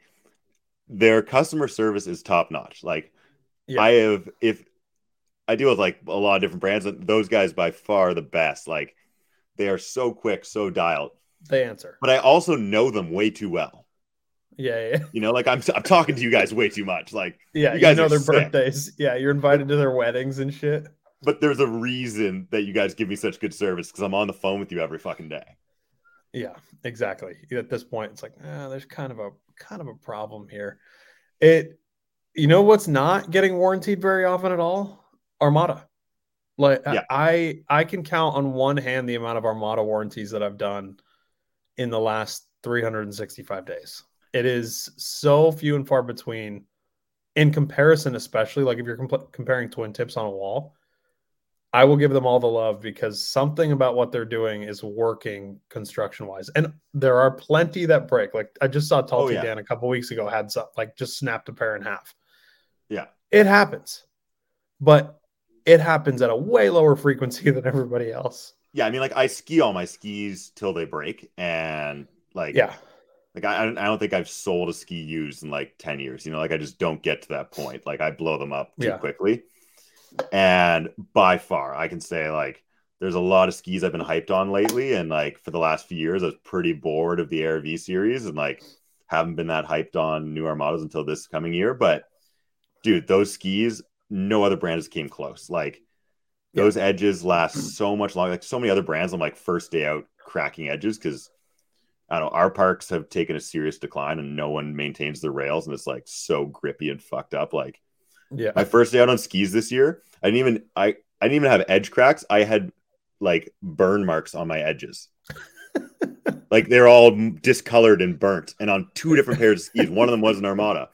their customer service is top notch. Like
Yeah.
I have, if I deal with like a lot of different brands, and those guys by far the best. Like they are so quick, so dialed.
they answer.
But I also know them way too well.
Yeah, yeah.
You know, like I'm, I'm talking to you guys way too much. Like,
Yeah,
You
you,
guys
know their
sick.
birthdays. Yeah, you're invited to their weddings and shit.
but there's a reason that you guys give me such good service because I'm on the phone with you every fucking day.
Yeah, exactly. At this point, it's like, eh, there's kind of a kind of a problem here. It, you know, what's not getting warranted very often at all? Armada. Like
Yeah.
I, I can count on one hand the amount of Armada warranties that I've done in the last 365 days. It is so few and far between, in comparison, especially like if you're comp- comparing twin tips on a wall. I will give them all the love because something about what they're doing is working construction wise. And there are plenty that break. Like I just saw Talty
Oh, yeah.
Dan a couple weeks ago had some, like just snapped a pair in half.
Yeah.
It happens. But it happens at a way lower frequency than everybody else.
Yeah, I mean, like I ski all my skis till they break, and like,
Yeah.
like I, I don't- think I've sold a ski used in like 10 years. You know, like I just don't get to that point. Like I blow them up too
Yeah.
quickly. And by far, I can say like there's a lot of skis I've been hyped on lately. And like for the last few years, I was pretty bored of the ARV series and like haven't been that hyped on new armadas until this coming year. But dude, those skis, no other brand has came close. Like those edges last so much longer. Like so many other brands, I'm like first day out cracking edges because I don't know, our parks have taken a serious decline and no one maintains the rails and it's like so grippy and fucked up. Like
Yeah.
my first day out on skis this year, I didn't even I I didn't even have edge cracks. I had like burn marks on my edges. like they're all discolored and burnt, and on two different pairs of skis. One of them was an Armada,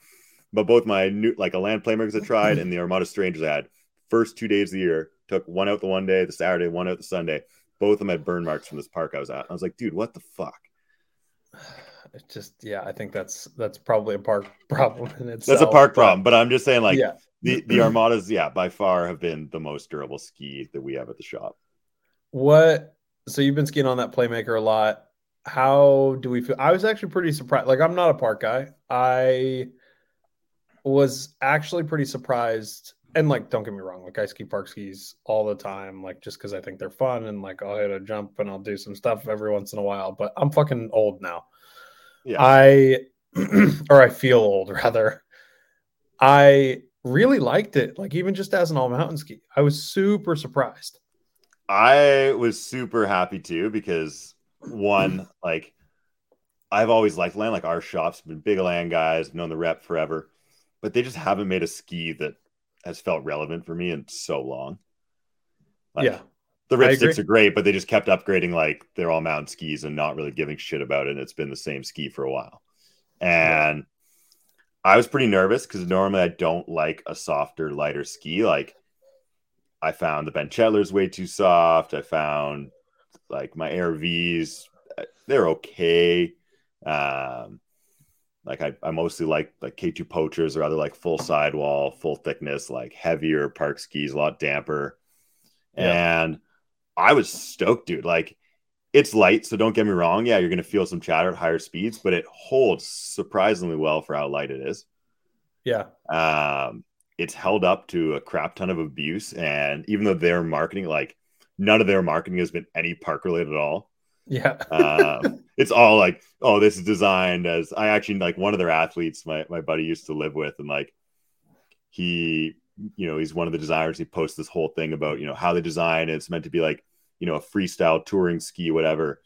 but both my new like Elan playmakers I tried and the Armada Strangers I had first two days of the year took one out the one day, the Saturday, one out the Sunday. Both of them had burn marks from this park I was at. I was like, dude, what the fuck?
It just yeah, I think that's that's probably a park problem in itself.
That's a park
but-
problem, but I'm just saying, like
yeah.
the the Armadas, yeah, by far have been the most durable ski that we have at the shop.
What? So you've been skiing on that playmaker a lot. How do we feel? I was actually pretty surprised. Like I'm not a park guy. I was actually pretty surprised. And like, don't get me wrong, like I ski park skis all the time, like just because I think they're fun and like I'll hit a jump and I'll do some stuff every once in a while. But I'm fucking old now.
Yeah.
I or I feel old rather. I really liked it, like even just as an all mountain ski. I was super surprised.
I was super happy too because one, like I've always liked Elan. Like our shop's been big Elan guys, known the rep forever, but they just haven't made a ski that has felt relevant for me in so long. Like,
yeah.
The ripsticks are great, but they just kept upgrading like they're all mountain skis and not really giving shit about it. And it's been the same ski for a while. And I was pretty nervous because normally I don't like a softer, lighter ski. Like I found the Bent Chetler's way too soft. I found like my ARV's, uh, they're okay. Um, like I, I mostly like like K2 poachers or other like full sidewall, full thickness, like heavier park skis, a lot damper.
Yeah.
And I was stoked, dude. Like it's light, so don't get me wrong. Yeah, you're gonna feel some chatter at higher speeds, but it holds surprisingly well for how light it is.
Yeah.
Um, it's held up to a crap ton of abuse, and even though their marketing, like none of their marketing has been any park related at all.
Yeah.
Um, it's all like, oh, this is designed as I actually like one of their athletes, my my buddy used to live with, and like he, you know, he's one of the designers. He posts this whole thing about you know how they design. it. It's meant to be like you know a freestyle touring ski, whatever.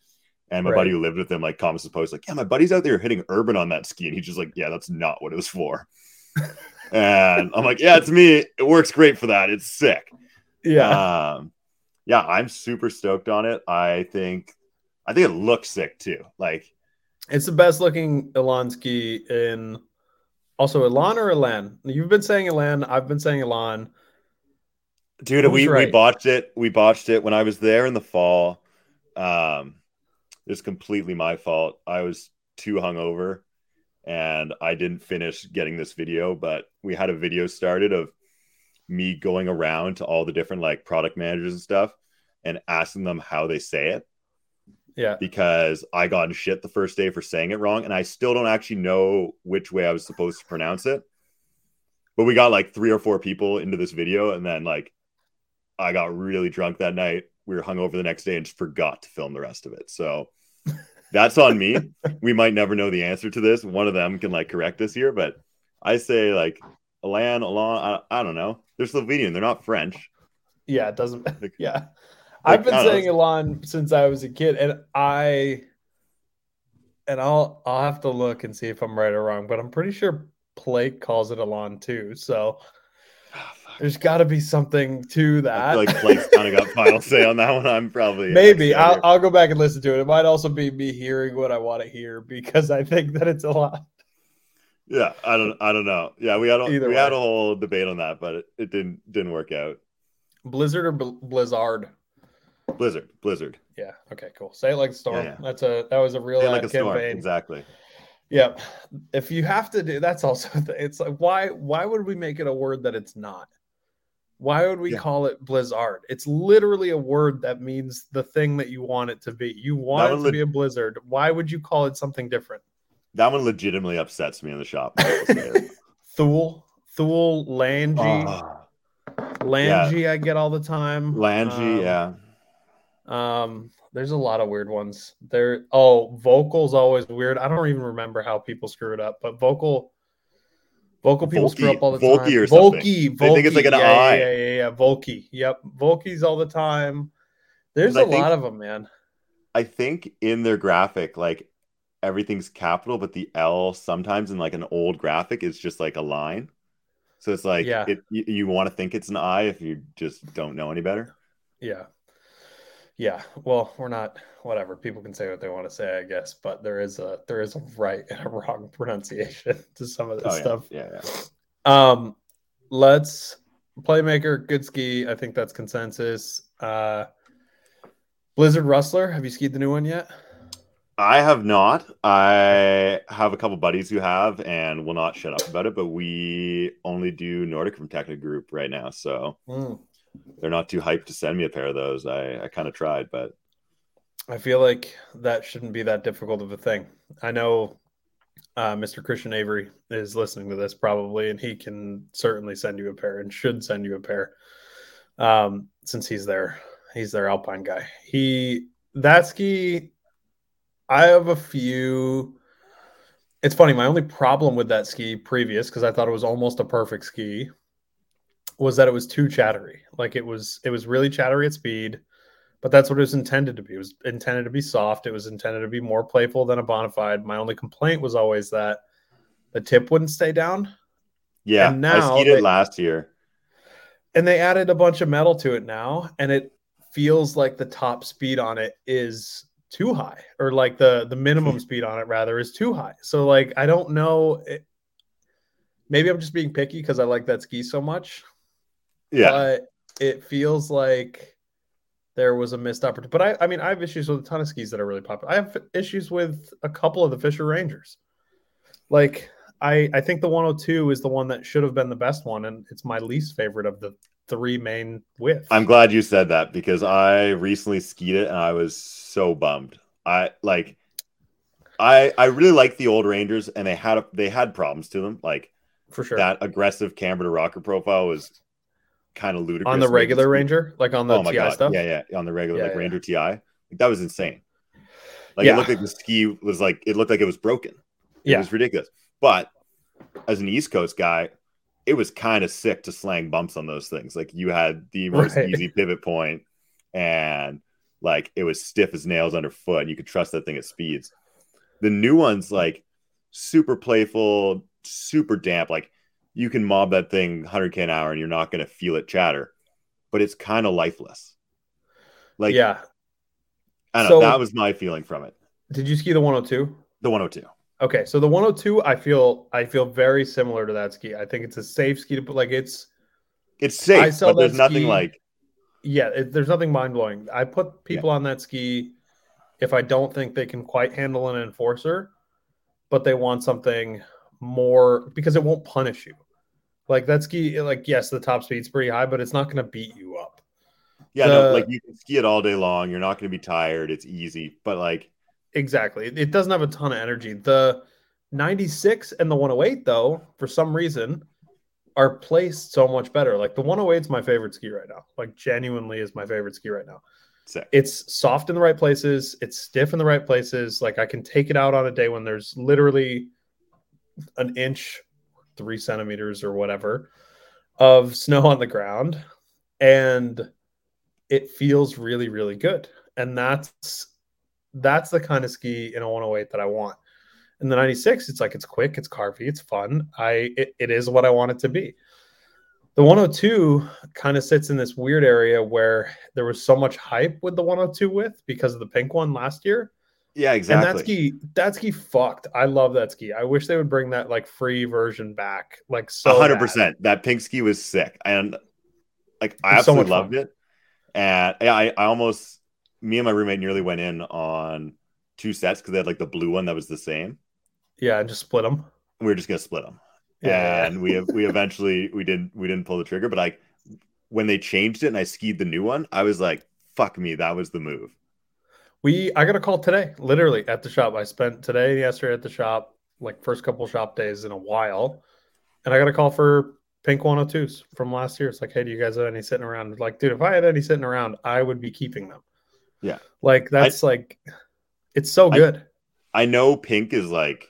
And my
Right.
buddy who lived with him like comments the post like, yeah, my buddy's out there hitting urban on that ski, and he's just like, yeah, that's not what it was for. and I'm like, yeah, it's me. It works great for that. It's sick.
Yeah.
Um, yeah, I'm super stoked on it. I think, I think it looks sick too. Like,
It's the best looking Elan in also Elan or Elan. You've been saying Elan. I've been saying Elan.
dude,
Who's
we we botched it. We botched it when I was there in the fall. Um, it's completely my fault. I was too hungover, and I didn't finish getting this video. But we had a video started of me going around to all the different like product managers and stuff, and asking them how they say it.
Yeah.
because I got in shit the first day for saying it wrong, and I still don't actually know which way I was supposed to pronounce it. But we got like three or four people into this video, and then like I got really drunk that night. We were hungover the next day and just forgot to film the rest of it. So that's on me. We might never know the answer to this. One of them can like correct us here, but I say like Alan, Alon, I, I don't know. They're Slovenian. They're not French.
Yeah. It doesn't.
Like-
Yeah. I've been
I don't know.
saying Elan since I was a kid, and I and I'll I'll have to look and see if I'm right or wrong, but I'm pretty sure Blake calls it Elan too. So
oh, fuck.
there's got to be something to
I
that.
feel like Blake's kind of got final say on that one. I'm probably
Maybe I'll. I'll go back and listen to it. It might also be me hearing what I want to hear because I think that it's a lot.
Yeah, I don't, I don't know. Yeah, we had a,
Either
we had a whole debate on that, but it, it didn't didn't work out.
Blizzard or Bl- Blizzard?
Blizzard, Blizzard,
Yeah. Okay. Cool. Say it like a storm.
Yeah, yeah.
That's a that was a real
like a storm. Exactly.
Yeah. If you have to do that's also it's like why why would we make it a word that it's not? Why would we
Yeah.
call it blizzard? It's literally a word that means the thing that you want it to be. You want it to
leg-
be a blizzard. Why would you call it something different?
That one legitimately upsets me in the shop. I will say it.
Thule, Thule, Langy,
Ah,
Langy. I get all the time.
Langy,
Um,
yeah.
Um, there's a lot of weird ones. There. Oh, vocal's always weird. I don't even remember how people screw it up, but vocal, vocal people screw up all the
Volky
time.
or something.
Volky,
They think it's like an
yeah,
I.
Yeah, yeah, yeah, yeah. Volky. Yep, Volky's all the time. There's a
think-
lot of them, man.
I think in their graphic, like everything's capital, but the L sometimes in like an old graphic is just like a line. So it's like
Yeah.
it, you, you want to think it's an I if you just don't know any better.
Yeah. Yeah. Well, we're not whatever. People can say what they want to say, I guess, but there is a there is a right and a wrong pronunciation to some of this
Oh,
stuff.
Yeah, yeah.
Um, let's playmaker, good ski. I think that's consensus. Uh, Blizzard Rustler, have you skied the new one yet?
I have not. I have a couple buddies who have and will not shut up about it, but we only do Nordic from Tecnica Group right now. So they're not too hyped to send me a pair of those. I, I kind of tried, but
I feel like that shouldn't be that difficult of a thing. I know uh, Mr. Christian Avery is listening to this probably, and he can certainly send you a pair and should send you a pair um, since he's there. He's their Alpine guy. He that ski. I have a few. It's funny. My only problem with that ski previous because I thought it was almost a perfect ski was that it was too chattery. Like it was it was really chattery at speed, but that's what it was intended to be. It was intended to be soft. It was intended to be more playful than a bonafide. My only complaint was always that the tip wouldn't stay down.
Yeah,
And
I skied it last year.
And they added a bunch of metal to it now, and it feels like the top speed on it is too high, or like the the minimum hmm. speed on it rather is too high. So like I don't know. It, maybe I'm just being picky because I like that ski so much.
Yeah,
but it feels like there was a missed opportunity. But I, I mean, I have issues with a ton of skis that are really popular. I have issues with a couple of the Fischer Rangers. Like I, I think the 102 is the one that should have been the best one, and it's my least favorite of the three main widths.
I'm glad you said that because I recently skied it and I was so bummed. I like, I I really like the old Rangers and they had they had problems to them. Like
for sure.
that aggressive camber to rocker profile was kind of ludicrous.
on the regular Ranger, like on the
oh my
TI
god,
stuff.
yeah, yeah, on the regular
Yeah,
like
yeah.
Ranger TI, like, that was insane. Like
Yeah.
it looked like the ski was like it looked like it was broken. It
Yeah.
was ridiculous. But as an East Coast guy, it was kind of sick to slang bumps on those things. Like you had the most
Right.
easy pivot point, and like it was stiff as nails underfoot, and you could trust that thing at speeds. The new ones, like super playful, super damp. Like you can mob that thing 100k an hour, and you're not going to feel it chatter, but it's kind of lifeless. Like
yeah.
I don't
So-
know. That was my feeling from it.
Did you ski the 102?
The 102.
Okay, so the 102, I feel I feel very similar to that ski. I think it's a safe ski to put. Like it's
It's
I
safe,
saw
but there's
that
nothing
ski-
like
yeah, it, there's nothing mind blowing. I put people on that ski if I don't think they can quite handle an enforcer, but they want something more because it won't punish you. Like that ski, like yes, the top speed's pretty high, but it's not going to beat you up.
Yeah, no, like you can ski it all day long. You're not going to be tired. It's easy, but like,
Exactly. It doesn't have a ton of energy. The 96 and the 108, though, for some reason, are placed so much better. Like the 108 is my favorite ski right now. Like genuinely is my favorite ski right now.
sick.
It's soft in the right places. It's stiff in the right places. Like I can take it out on a day when there's literally an inch, three centimeters or whatever of snow on the ground. And it feels really, really good. And that's that's the kind of ski in a 108 that I want. In the 96, it's like it's quick, it's carvy, it's fun. I it, it is what I want it to be. The 102 kind of sits in this weird area where there was so much hype with the 102 with because of the pink one last year.
Yeah,
And
exactly.
that ski, that ski fucked. I love that ski. I wish they would bring that like free version back. Like so
A hundred
bad.
percent. That pink ski was sick, and like I
was so
absolutely loved
fun.
it. And yeah, I, I almost, me and my roommate nearly went in on two sets because they had like the blue one that was the same.
Yeah, and just split them.
We were just gonna split them,
Yeah.
and we have we eventually we didn't we didn't pull the trigger. But like when they changed it and I skied the new one, I was like, "Fuck me, that was the move."
We I got a call today, literally at the shop. I spent today and yesterday at the shop, like first couple shop days in a while. And I got a call for pink 102s from last year. It's like, hey, do you guys have any sitting around? Like, dude, if I had any sitting around, I would be keeping them.
Yeah.
Like that's like it's so
I-
good.
I know pink is like,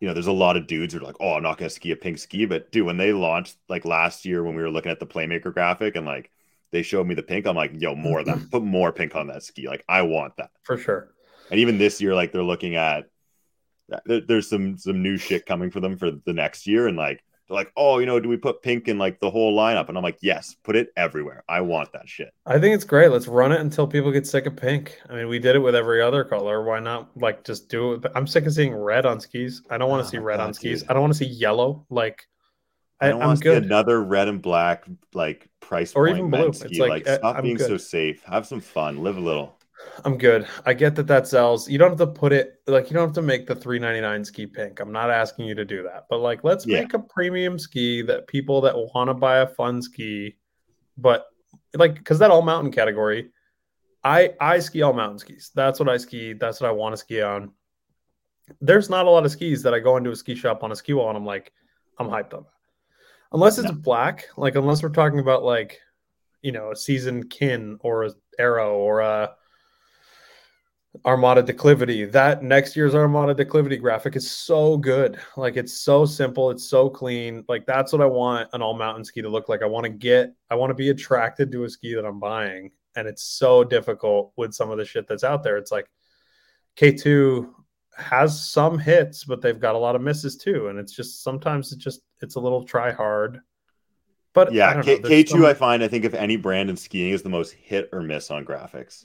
you know, there's a lot of dudes who are like, oh, I'm not gonna ski a pink ski, but dude, when they launched like last year when we were looking at the Playmaker graphic and like they showed me the pink, I'm like, yo, more of that, mm-hmm. put more pink on that ski. Like, I want that.
for sure.
And even this year, like they're looking at, there, there's some some new shit coming for them for the next year, and like they're like, oh, you know, do we put pink in like the whole lineup? And I'm like, yes, put it everywhere. I want that shit.
I think it's great. Let's run it until people get sick of pink. I mean, we did it with every other color. Why not like just do it? I'm sick of seeing red on skis. I don't want
Oh ah,
to see red
God,
on skis.
dude.
I don't want to see yellow. Like
I
I,
don't
I'm
want to see
good.
another red and black like price
Or
point
even blue.
ski.
It's like,
Like, stop
I'm
being so safe. Have some fun. Live a little.
I'm good. I get that that sells. You don't have to put it like you don't have to make the 399 ski pink. I'm not asking you to do that. But like let's
Yeah.
make a premium ski that people that want to buy a fun ski but like cuz that all mountain category I I ski all mountain skis. That's what I ski. That's what I want to ski on. there's not a lot of skis that I go into a ski shop on a ski wall and I'm like, I'm hyped on that. Unless it's
No.
black, like unless we're talking about like, you know, a seasoned kin or a arrow or a Armada Declivity. That next year's Armada Declivity graphic is so good. Like it's so simple, it's so clean. Like that's what I want an all mountain ski to look like. I want to get, I want to be attracted to a ski that I'm buying, and it's so difficult with some of the shit that's out there. It's like K2 has some hits, but they've got a lot of misses too, and it's just sometimes it's just it's a little try hard. But
Yeah, K-
know, there's
K2,
some-
I find, I think if any brand in skiing is the most hit or miss on graphics.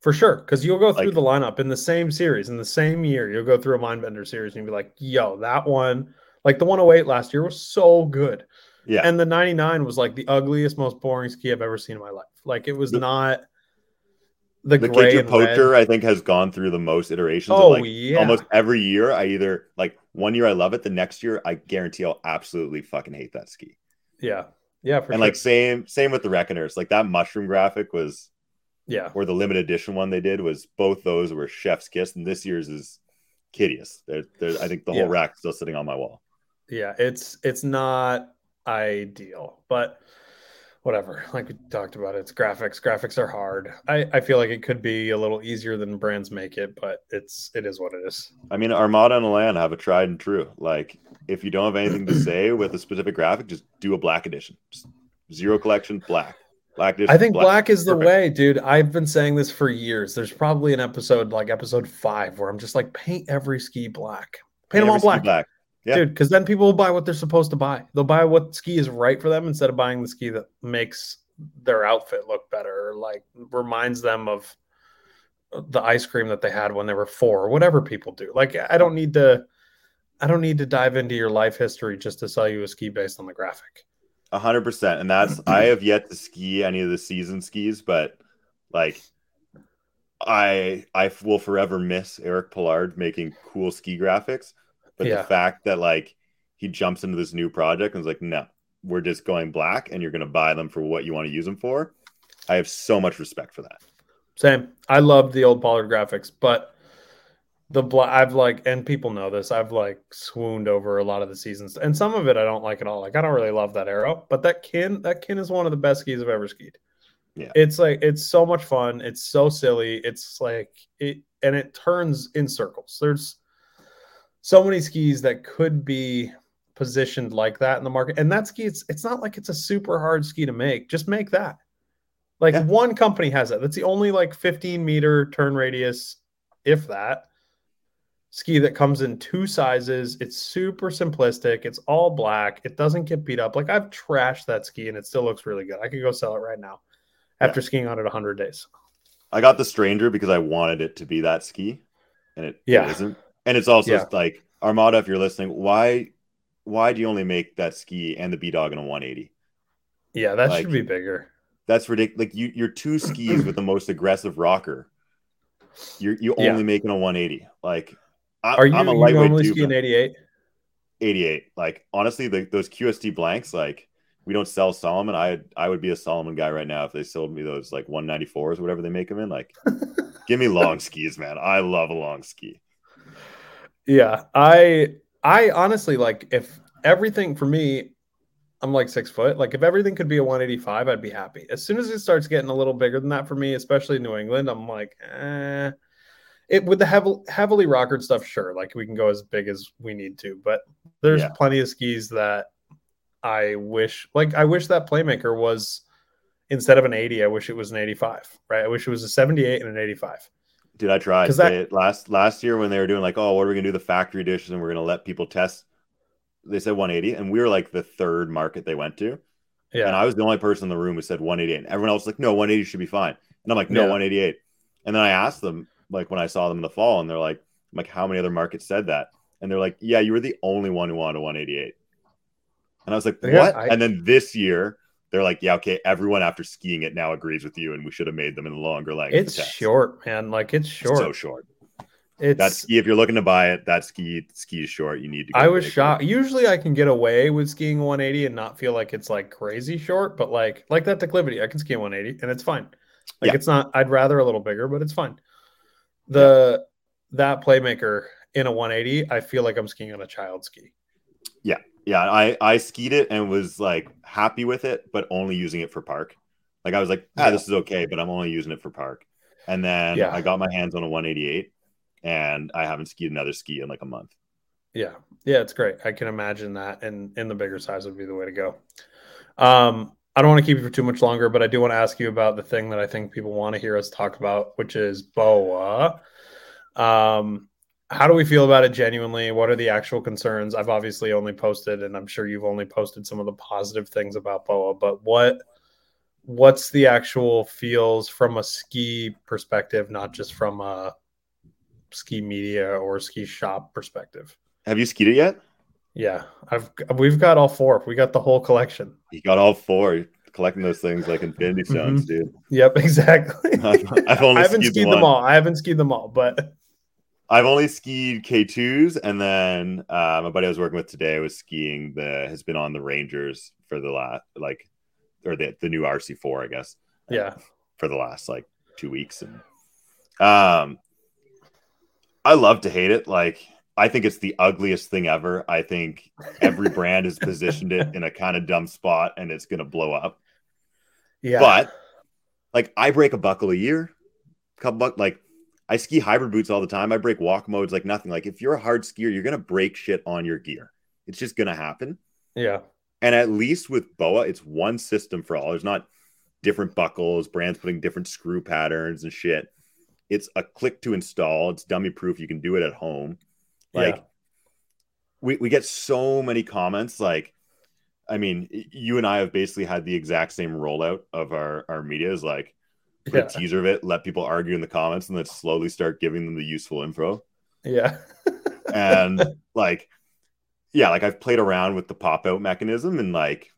For sure, because you'll go through
Like-
the lineup in the same series in the same year. You'll go through a Mindbender series and you'll be like, "Yo, that one, like the 108 last year was so good,"
Yeah.
and the 99 was like the ugliest, most boring ski I've ever seen in my life. Like it was
The-
not the,
the
gray
K2
and
Poacher,
red.
I think, has gone through the most iterations.
Oh
of like
yeah,
almost every year. I either like one year I love it, the next year I guarantee I'll absolutely fucking hate that ski.
yeah, yeah, for
and
sure.
like same same with the Reckoners. Like that mushroom graphic was,
yeah,
or the limited edition one they did was both those were chef's kiss, and this year's is. There, there, I think the whole
Yeah.
rack is still sitting on my wall.
yeah, it's it's not ideal, but whatever. Like we talked about, it's graphics. Graphics are hard. I I feel like it could be a little easier than brands make it, but it's it is what it is.
I mean, Armada and Elan have a tried and true. Like, if you don't have anything to say with a specific graphic, just do a black edition. Just zero collection, black. Black edition.
I think black, is the way, dude. I've been saying this for years. There's probably an episode like episode five where I'm just like, paint every ski black, paint them all black,
black. Yeah.
dude. Because then people will buy what they're supposed to buy. They'll buy what ski is right for them instead of buying the ski that makes their outfit look better, or like reminds them of the ice cream that they had when they were four, or whatever people do. Like, I don't need to. I don't need to dive into your life history just to sell you a ski based on the graphic.
A hundred percent. And that's I have yet to ski any of the season skis, but like I I will forever miss Eric Pollard making cool ski graphics. But
Yeah.
the fact that like he jumps into this new project and is like, no, we're just going black and you're gonna buy them for what you want to use them for. I have so much respect for that.
Same. I loved the old Pollard graphics, but the black I've like, and people know this. I've like swooned over a lot of the seasons, and some of it I don't like at all. Like I don't really love that arrow, but that kin, that kin is one of the best skis I've ever skied.
Yeah.
it's like it's so much fun. It's so silly. It's like it, and it turns in circles. There's so many skis that could be positioned like that in the market, and that ski, it's it's not like it's a super hard ski to make. Just make that. Like
Yeah.
one company has that. That's the only like 15 meter turn radius, if that, ski that comes in two sizes. It's super simplistic. It's all black. It doesn't get beat up. Like I've trashed that ski and it still looks really good. I could go sell it right now after skiing on it 100 days.
I got the Stranger because I wanted it to be that ski, and it, it
Yeah.
isn't. And it's also
Yeah.
like Armada. If you're listening, why why do you only make that ski and the B Dog in a 180?
Yeah, that
Like-
should be bigger.
That's ridiculous. Like you, you're two skis with the most aggressive rocker. You're you
Yeah.
only making a 180. Like I,
Are you,
I'm a
you
lightweight
normally
too,
ski an 88?
88. Like honestly, the, those QST blanks, like we don't sell Salomon. I I would be a Salomon guy right now if they sold me those like 194s whatever they make them in. Like, give me long skis, man. I love a long ski.
Yeah, I I honestly like if everything for me, I'm like six foot. Like if everything could be a 185, I'd be happy. As soon as it starts getting a little bigger than that for me, especially New England, I'm like, eh. It with the heavily heavily rockered stuff, sure. Like we can go as big as we need to, but there's
Yeah.
plenty of skis that I wish like I wish that playmaker was instead of an 80, I wish it was an 85, right? I wish it was a 78 and an 85.
Dude, I
try that-
They- last last year when they were doing like, oh, what are we gonna do the factory edition and we're gonna let people test. They said 180, and we were like the third market they went to.
Yeah.
And I was the only person in the room who said 188. And everyone else was like, no, 180 should be fine. And I'm like, no,
Yeah.
188. And then I asked them, like, when I saw them in the fall, and they're like, I'm like, how many other markets said that? And they're like, yeah, you were the only one who wanted 188. And I was like, what?
Yeah, I-
and then this year, they're like, yeah, okay, everyone after skiing it now agrees with you, and we should have made them in a longer length.
it's
test."
short, man. Like it's
It's
short.
so short.
It's
That ski, if you're looking to buy it, that ski ski is short. You need to. Go
I was shocked. Usually I can get away with skiing 180 and not feel like it's like crazy short, but like like that declivity, I can ski 180 and it's fine. Like
Yeah.
it's not I'd rather a little bigger, but it's fine. The that playmaker in a 180, I feel like I'm skiing on a child ski.
Yeah, yeah. I I skied it and was like happy with it, but only using it for park. Like I was like, ah,
Yeah.
this is okay, but I'm only using it for park. And then
Yeah.
I got my hands on a 188, and I haven't skied another ski in like a month.
Yeah. Yeah, it's great. I can imagine that and in the bigger size would be the way to go. Um, I don't want to keep you for too much longer, but I do want to ask you about the thing that I think people want to hear us talk about, which is BOA. Um, how do we feel about it genuinely? What are the actual concerns? I've obviously only posted, and I'm sure you've only posted some of the positive things about BOA, but what what's the actual feels from a ski perspective, not just from a ski media or ski shop perspective?
Have you skied it yet?
Yeah, I've we've got all four. We got the whole collection.
You got all four. Collecting those things like Infinity
Mm-hmm.
Stones, dude.
Yep, exactly.
I've, I've only
I haven't
skied,
skied them all. I haven't skied them all, but
I've only skied K2s, and then uh, my buddy I was working with today was skiing the has been on the Rangers for the last like or the the new RC4, I guess.
yeah,
for the last like two weeks and um i love to hate it. Like i think it's the ugliest thing ever. I think every brand has positioned it in a kind of dumb spot and it's going to blow up.
Yeah,
but like i break a buckle a year couple buck like i ski hybrid boots all the time. I break walk modes like nothing. Like if you're a hard skier you're going to break shit on your gear. It's just going to happen.
Yeah,
and at least with boa it's one system for all. There's not different buckles brands putting different screw patterns and shit. It's a click to install. It's dummy proof. You can do it at home. Like
Yeah.
we, we get so many comments like i mean you and i have basically had the exact same rollout of our our media is like put
yeah,
a teaser of it let people argue in the comments and then slowly start giving them the useful info
yeah,
and like yeah like i've played around with the pop out mechanism and like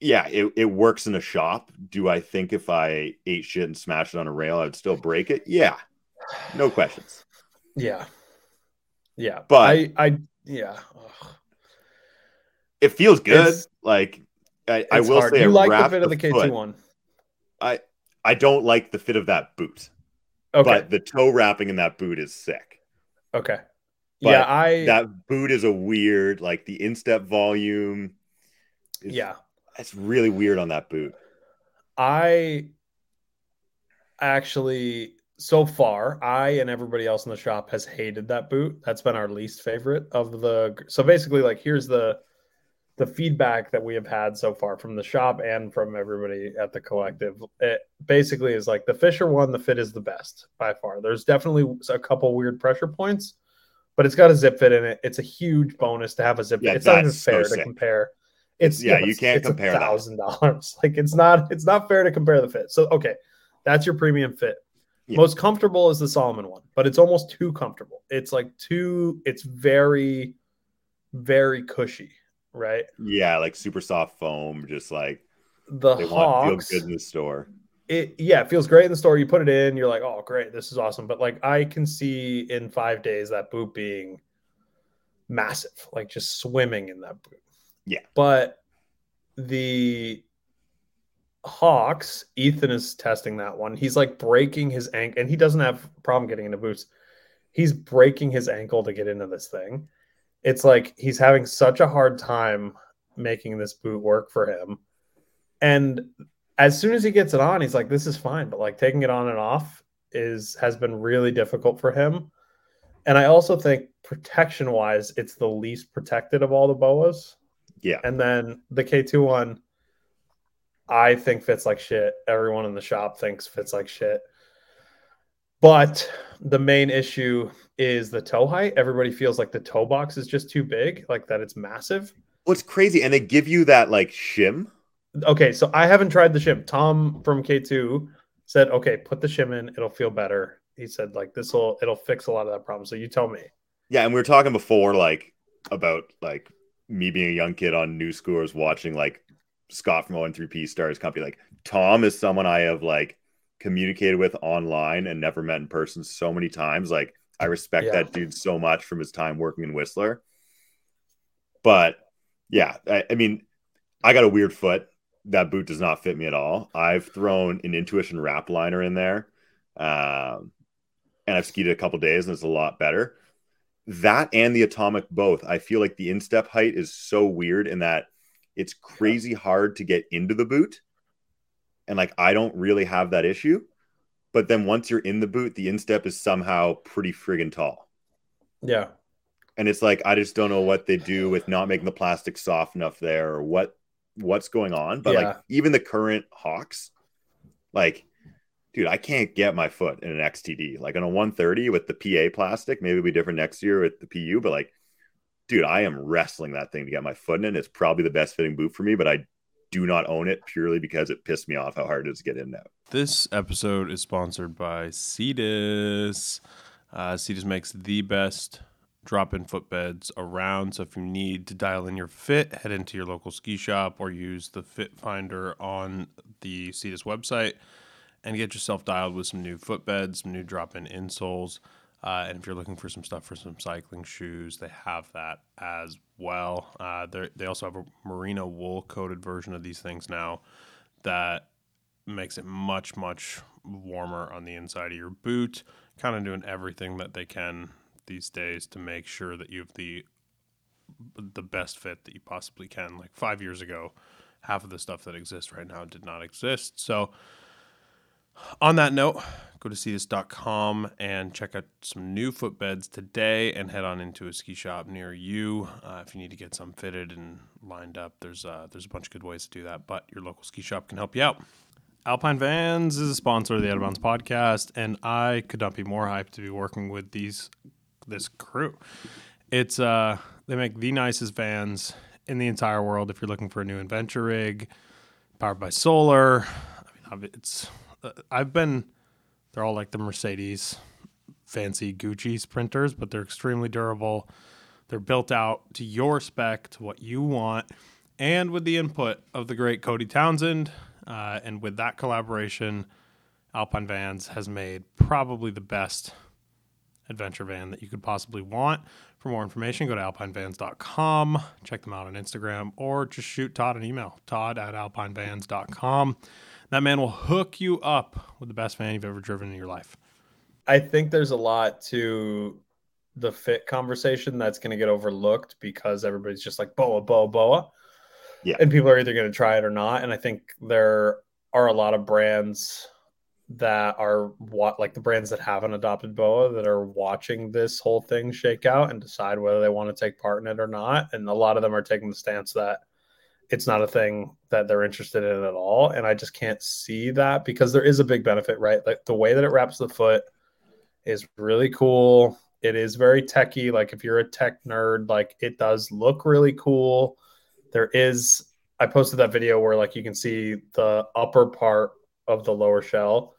yeah it, it works in a shop do i think if i ate shit and smashed it on a rail i'd still break it yeah no questions
yeah, yeah.
But-
I, I, yeah. Ugh.
it feels good
It's-
like i, I will
hard.
say
you
I
like the fit of the K two
foot.
one.
I i don't like the fit of that boot
Okay,
but the toe wrapping in that boot is sick
okay.
but
yeah, I.
that boot is a weird like the instep volume is,
yeah,
it's really weird on that boot
I actually so far I and everybody else in the shop has hated that boot. That's been our least favorite of the so basically like here's the the feedback that we have had so far from the shop and from everybody at the collective. It basically is like the Fischer one the fit is the best by far. There's definitely a couple weird pressure points, but it's got a zip fit in it. It's a huge bonus to have a zip
Yeah,
fit. It's not even
that's so
fair to
sick.
compare. It's
Yeah, you
it's-
can't
it's
compare
thousand dollars. Like it's not it's not fair to compare the fit. So okay, that's your premium fit.
Yeah.
Most comfortable is the Salomon one, but it's almost too comfortable. It's like too. It's very, very cushy, right?
Yeah, like super soft foam, just like
The
they want
Hawx,
feel good in the store.
it yeah, it feels great in the store. You put it in, you're like, oh great, this is awesome. But like I can see in five days that boot being massive, like just swimming in that boot.
Yeah.
But the Hawx, Ethan is testing that one. He's like breaking his ankle, and he doesn't have a problem getting into boots. He's breaking his ankle to get into this thing. It's like he's having such a hard time making this boot work for him. And as soon as he gets it on, he's like, "This is fine," but like taking it on and off is has been really difficult for him. And I also think protection wise, it's the least protected of all the boas.
Yeah.
And then the K2 one, I think fits like shit. Everyone in the shop thinks fits like shit. But the main issue is the toe height. Everybody feels like the toe box is just too big, like that it's massive.
What's crazy, and they give you that like shim.
Okay, so I haven't tried the shim. Tom from K2 said, okay, put the shim in, it'll feel better. He said, like, this will it'll fix a lot of that problem. So you tell me.
Yeah, and we were talking before, like about like me being a young kid on New Schoolers watching like Scott from ON3P start his company. Like Tom is someone I have like communicated with online and never met in person so many times. Like I respect
Yeah.
that dude so much from his time working in Whistler. But yeah, I, I mean, I got a weird foot. That boot does not fit me at all. I've thrown an intuition wrap liner in there. Um, and I've skied it a couple days and it's a lot better. That and the atomic both. I feel like the instep height is so weird in that it's crazy hard to get into the boot. And like I don't really have that issue. But then once you're in the boot, the instep is somehow pretty friggin' tall.
Yeah.
And it's like I just don't know what they do with not making the plastic soft enough there or what what's going on. But
Yeah.
like even the current Hawx, like dude, I can't get my foot in an XTD. Like on a 130 with the PA plastic, maybe it'll be different next year with the PU, but like, dude, I am wrestling that thing to get my foot in it. It's probably the best fitting boot for me, but I do not own it purely because it pissed me off how hard it is to get in now.
This episode is sponsored by Sidas. Uh, Sidas makes the best drop in footbeds around. So if you need to dial in your fit, head into your local ski shop or use the fit finder on the Sidas website and get yourself dialed with some new footbeds, some new drop in insoles. Uh, and if you're looking for some stuff for some cycling shoes, they have that as well. Uh, they also have a merino wool coated version of these things now that makes it much much warmer on the inside of your boot kind of doing everything that they can these days to make sure that you have the the best fit that you possibly can like 5 years ago half of the stuff that exists right now did not exist so on that note go to sidas.com and check out some new footbeds today and head on into a ski shop near you uh, if you need to get some fitted and lined up there's uh, there's a bunch of good ways to do that but your local ski shop can help you out Alpine Vans is a sponsor of the Out of Bounds podcast, and I could not be more hyped to be working with these this crew. It's uh they make the nicest vans in the entire world. If you're looking for a new adventure rig, powered by solar, I mean it's I've been they're all like the Mercedes fancy Gucci sprinters, but they're extremely durable. They're built out to your spec, to what you want, and with the input of the great Cody Townsend. Uh, and with that collaboration, Alpine Vans has made probably the best adventure van that you could possibly want. For more information, go to alpinevans.com, check them out on Instagram, or just shoot Todd an email, todd at alpinevans.com. That man will hook you up with the best van you've ever driven in your life.
I think there's a lot to the fit conversation that's going to get overlooked because everybody's just like boa boa boa.
Yeah.
And people are either going to try it or not. And I think there are a lot of brands that are what like the brands that haven't adopted boa that are watching this whole thing shake out and decide whether they want to take part in it or not. And a lot of them are taking the stance that it's not a thing that they're interested in at all. And I just can't see that because there is a big benefit, right? Like the way that it wraps the foot is really cool. It is very techy. Like if you're a tech nerd, like it does look really cool. There is I posted that video where like you can see the upper part of the lower shell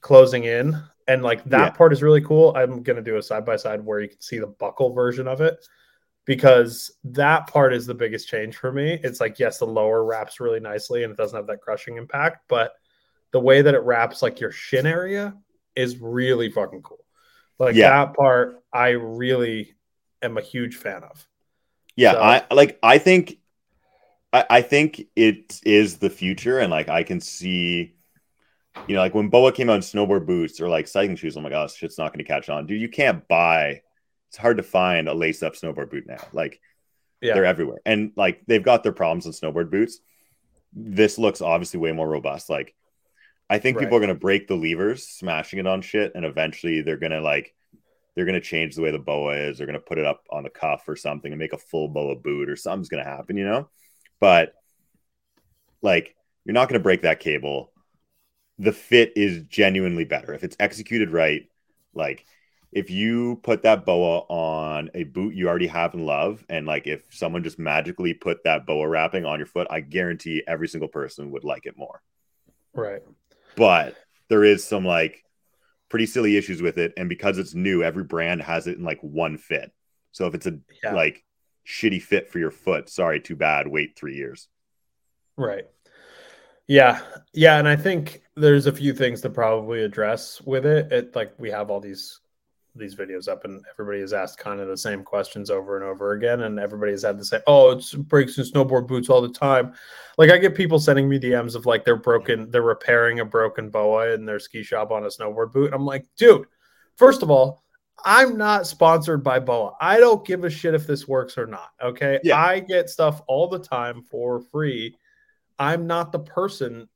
closing in and like that
Yeah.
part is really cool. I'm going to do a side by side where you can see the buckle version of it because that part is the biggest change for me. It's like yes, the lower wraps really nicely and it doesn't have that crushing impact, but the way that it wraps like your shin area is really fucking cool. Like
Yeah.
that part, I really am a huge fan of.
Yeah,
So-
I like. I think, I, I think it is the future, and like I can see, you know, like when Boa came out in snowboard boots or like cycling shoes. Oh my gosh, shit's not going to catch on, dude. You can't buy. It's hard to find a lace up snowboard boot now. Like
Yeah,
they're everywhere, and like they've got their problems in snowboard boots. This looks obviously way more robust. Like I think people are going to break the levers, smashing it on shit, and eventually they're going to like they're going to change the way the boa is. They're going to put it up on the cuff or something and make a full boa boot or something's going to happen, you know? But like, you're not going to break that cable. The fit is genuinely better if it's executed right. Like, if you put that boa on a boot you already have and love, and like if someone just magically put that boa wrapping on your foot, I guarantee every single person would like it more
right.
but there is some like pretty silly issues with it and because it's new every brand has it in like one fit so if it's a
Yeah.
like shitty fit for your foot sorry too bad wait three years
Right. Yeah. Yeah. And I think there's a few things to probably address with it. It like we have all these these videos up and everybody has asked kind of the same questions over and over again. And everybody has had to say, Oh, it's breaks in snowboard boots all the time. Like I get people sending me DMs of like they're broken, they're repairing a broken boa in their ski shop on a snowboard boot. I'm like, dude, First of all, I'm not sponsored by BOA. I don't give a shit if this works or not. Okay.
Yeah.
I get stuff all the time for free. I'm not the person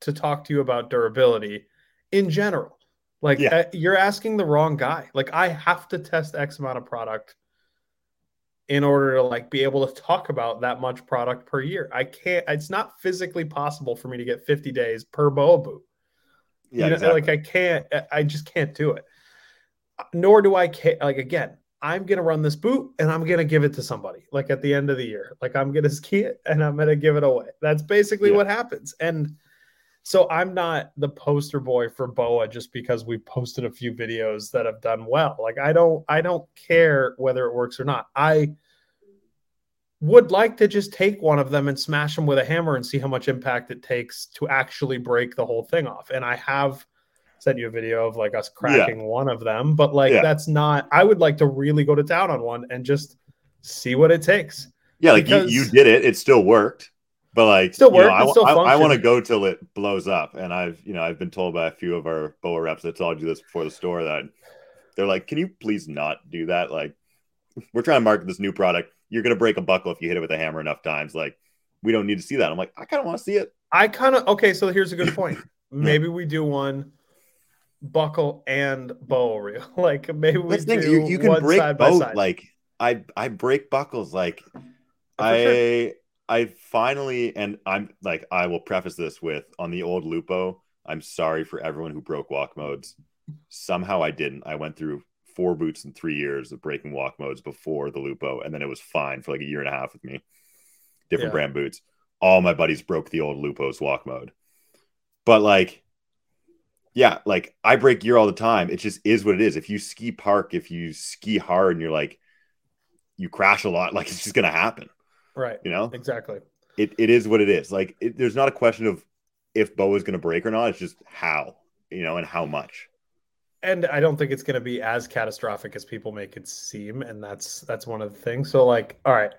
to talk to you about durability in general. Like,
Yeah.
uh, you're asking the wrong guy. Like, I have to test X amount of product in order to like be able to talk about that much product per year. I can't, it's not physically possible for me to get 50 days per BOA boot.
Yeah,
you know,
exactly.
like I can't, I just can't do it. Nor do I care. Like again, I'm gonna run this boot and I'm gonna give it to somebody. Like at the end of the year, like I'm gonna ski it and I'm gonna give it away. That's basically
Yeah.
what happens. And so I'm not the poster boy for Boa just because we posted a few videos that have done well. Like I don't, I don't care whether it works or not. I would like to just take one of them and smash them with a hammer and see how much impact it takes to actually break the whole thing off. And I have sent you a video of like us cracking one of them, but like
Yeah.
that's not. I would like to really go to town on one and just see what it takes.
Yeah, like you, you did it. It still worked. But like
Still
you know, I,
still
I, want to go till it blows up. And I've you know, I've been told by a few of our BOA reps that told you this before the store that they're like, Can you please not do that? Like we're trying to market this new product. You're gonna break a buckle if you hit it with a hammer enough times. Like we don't need to see that. I'm like, I kind of want to see it.
I kind of okay. So here's a good point. Maybe we do one buckle and bow reel. Like maybe we
That's
do
thing. You, you can
one
break both. Like I I break buckles. Like oh,
For
I. I finally and I'm like I will preface this with on the old Lupo. I'm sorry for everyone who broke walk modes. Somehow I didn't. I went through four boots in three years of breaking walk modes before the Lupo, and then it was fine for like a year and a half with me. Different
Yeah.
brand boots. All my buddies broke the old Lupo's walk mode, but like, yeah, like I break gear all the time. It just is what it is. If you ski park, if you ski hard, and you're like, you crash a lot, like it's just gonna happen.
Right.
You know,
Exactly.
it, it is what it is. Like it, there's not a question of if Bo is going to break or not. It's just how, you know, and how much.
and I don't think it's going to be as catastrophic as people make it seem, and that's that's one of the things. So, like, all right,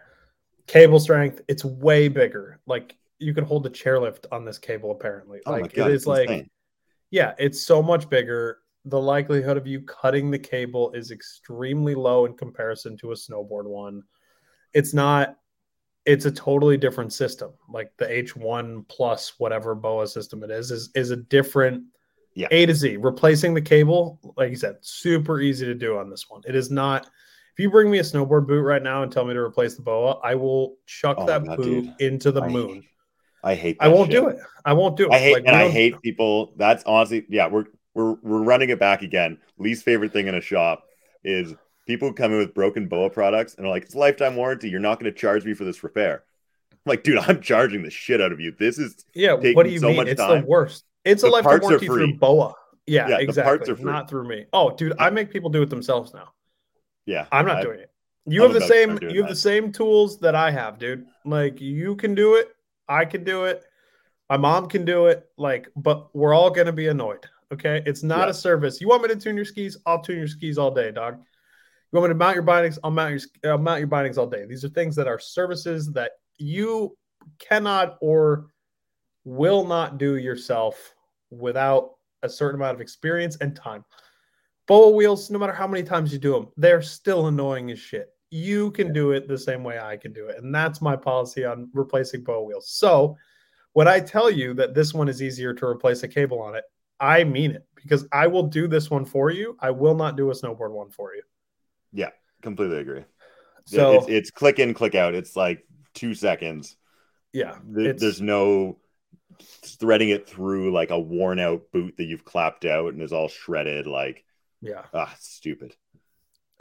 cable strength, it's way bigger. Like, you can hold the chairlift on this cable. Apparently,
Oh
like
God, it's
like,
insane.
yeah, it's so much bigger. The likelihood of you cutting the cable is extremely low in comparison to a snowboard one. It's not. It's a totally different system. Like the H1 plus whatever BOA system it is is is a different
Yeah.
A to Z. Replacing the cable, like you said, super easy to do on this one. It is not. If you bring me a snowboard boot right now and tell me to replace the BOA, I will chuck
Oh
that
God,
boot
dude.
into the
I-
moon.
I hate.
I won't
shit.
do it. I won't do it.
I hate
Like,
and I hate people. That's honestly, yeah, we're we're we're running it back again. Least favorite thing in a shop is people come in with broken boa products and are like, it's lifetime warranty. You're not going to charge me for this repair. I'm like, dude, I'm charging the shit out of you. This is
Yeah, what do you
so
mean? It's
time.
the worst. It's a lifetime warranty through BOA. Yeah,
Yeah, the
exactly.
parts are free.
Not through me. Oh, dude, I make people do it themselves now.
yeah.
I'm not
I-
doing it. You
I'm
have the same you have
that.
the same tools that I have, dude. Like you can do it, I can do it, my mom can do it, like, but we're all gonna be annoyed. Okay. It's not
Yeah.
a service. You want me to tune your skis? I'll tune your skis all day, dog. You want me to mount your bindings? I'll mount your I'll mount your bindings all day. These are things that are services that you cannot or will not do yourself without a certain amount of experience and time. Boa wheels, no matter how many times you do them, they're still annoying as shit. You can do it the same way I can do it. And that's my policy on replacing boa wheels. So when I tell you that this one is easier to replace a cable on it, I mean it because I will do this one for you. I will not do a snowboard one for you.
Completely agree.
So
it's, it's click in, click out. It's like two seconds.
yeah,
Th- There's no threading it through like a worn out boot that you've clapped out and is all shredded. Like,
yeah.
ah, stupid.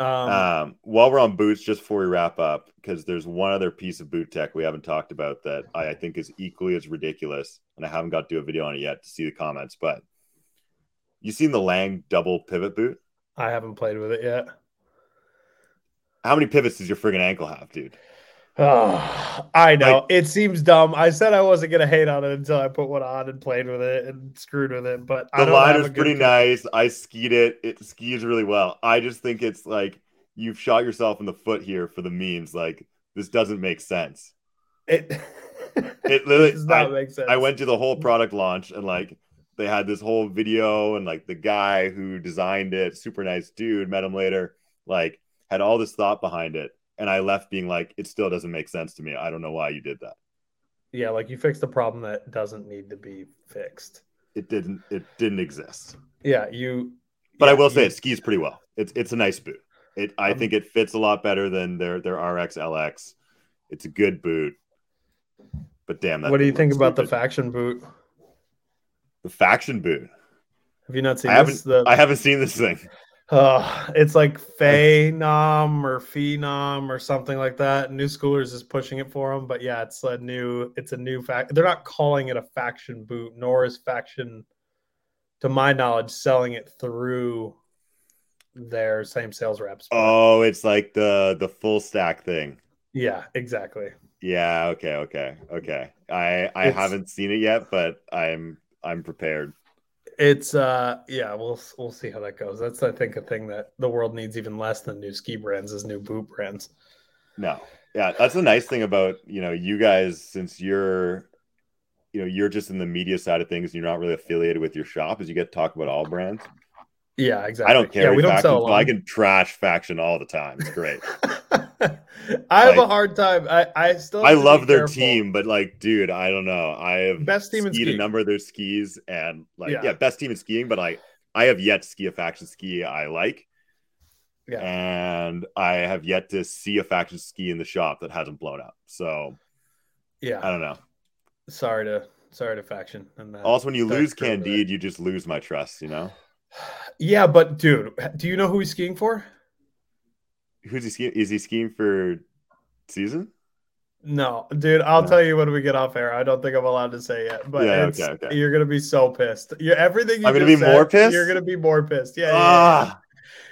Um,
Um, while we're on boots, just before we wrap up, because there's one other piece of boot tech we haven't talked about that I, I think is equally as ridiculous, and I haven't got to do a video on it yet to see the comments. But you seen the Lange double pivot boot?
I haven't played with it yet.
How many pivots does your friggin' ankle have, dude?
Oh, I know it seems dumb. I said I wasn't gonna hate on it until I put one on and played with it and screwed with it. But I
The
have
liner's pretty
con-
nice. I skied it. It skis really well. I just think it's like you've shot yourself in the foot here for the memes. Like this doesn't make sense.
It
It literally-
does not make sense.
I went to the whole product launch and like they had this whole video and like the guy who designed it, super nice dude, met him later, like had all this thought behind it. And I left being like, it still doesn't make sense to me. I don't know why you did that.
Yeah, like you fixed the problem that doesn't need to be fixed.
It didn't it didn't exist.
Yeah, you
But
yeah,
I will say
you-
it skis pretty well. It's it's a nice boot. It I
Um,
think it fits a lot better than their their RX LX. It's a good boot. But damn that
What do you think about the faction boot?
the faction boot?
Have you not seen
I haven't
this? The,
I haven't seen this thing.
Uh, it's like Phenom or Phenom or something like that. New Schoolers is pushing it for them, but yeah, it's a new. It's a new fact. They're not calling it a faction boot, nor is faction, to my knowledge, selling it through their same sales reps.
Oh, it's like the the full stack thing.
yeah, exactly.
Yeah, okay, okay, okay. I I
It's-
haven't seen it yet, but I'm I'm prepared.
It's uh, yeah, we'll we'll see how that goes. That's I think a thing that the world needs even less than new ski brands is new boot brands.
No. Yeah, that's the nice thing about, you know, you guys since you're you know, you're just in the media side of things, and you're not really affiliated with your shop, is you get to talk about all brands.
Yeah, exactly.
I don't care.
Yeah, we don't
faction,
sell
I can trash faction all the time. It's great.
I have a hard time. I, I still.
I
have to be
love their
careful.
team, but like, dude, I don't know. I have
Best team in
skied a number of their skis, and like,
Yeah.
yeah. best team in skiing. But like, I have yet to ski a faction ski I like,
Yeah.
and I have yet to see a faction ski in the shop that hasn't blown up. So
Yeah.
I don't know.
sorry to sorry to faction. And that.
Also, when you lose? Candide, you just lose my trust. You know,
Yeah, but dude, do you know who he's skiing for?
Who's he skiing? Is he skiing for season?
No, dude. I'll
No.
tell you when we get off air. I don't think I'm allowed to say yet, but
Yeah, okay, okay.
you're gonna be so pissed. You everything. You
I'm gonna be more
said,
pissed?
You're gonna be more pissed. Yeah, yeah, yeah, yeah.
Ah,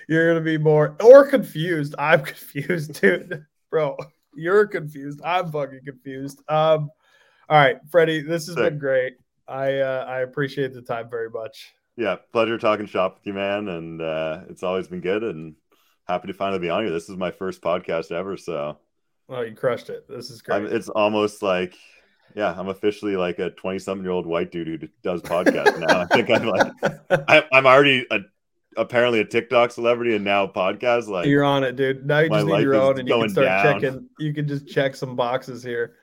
You're gonna be more or confused. I'm confused, dude. Bro, you're confused. I'm fucking confused. Um, all right, Freddy, this has
Sick.
been great. I uh, I appreciate the time very much.
yeah, pleasure talking shop with you, man. And uh, it's always been good, and happy to finally be on here. This is my first podcast ever, so.
Oh, you crushed it. This is great.
I'm, it's almost like, yeah, I'm officially like a 20 something year old white dude who does podcasts now. I think I'm like, I, I'm already a, apparently a TikTok celebrity and now podcast. Like,
You're on it, dude. Now you just need your own, and you can start
down.
checking. You can just check some boxes here.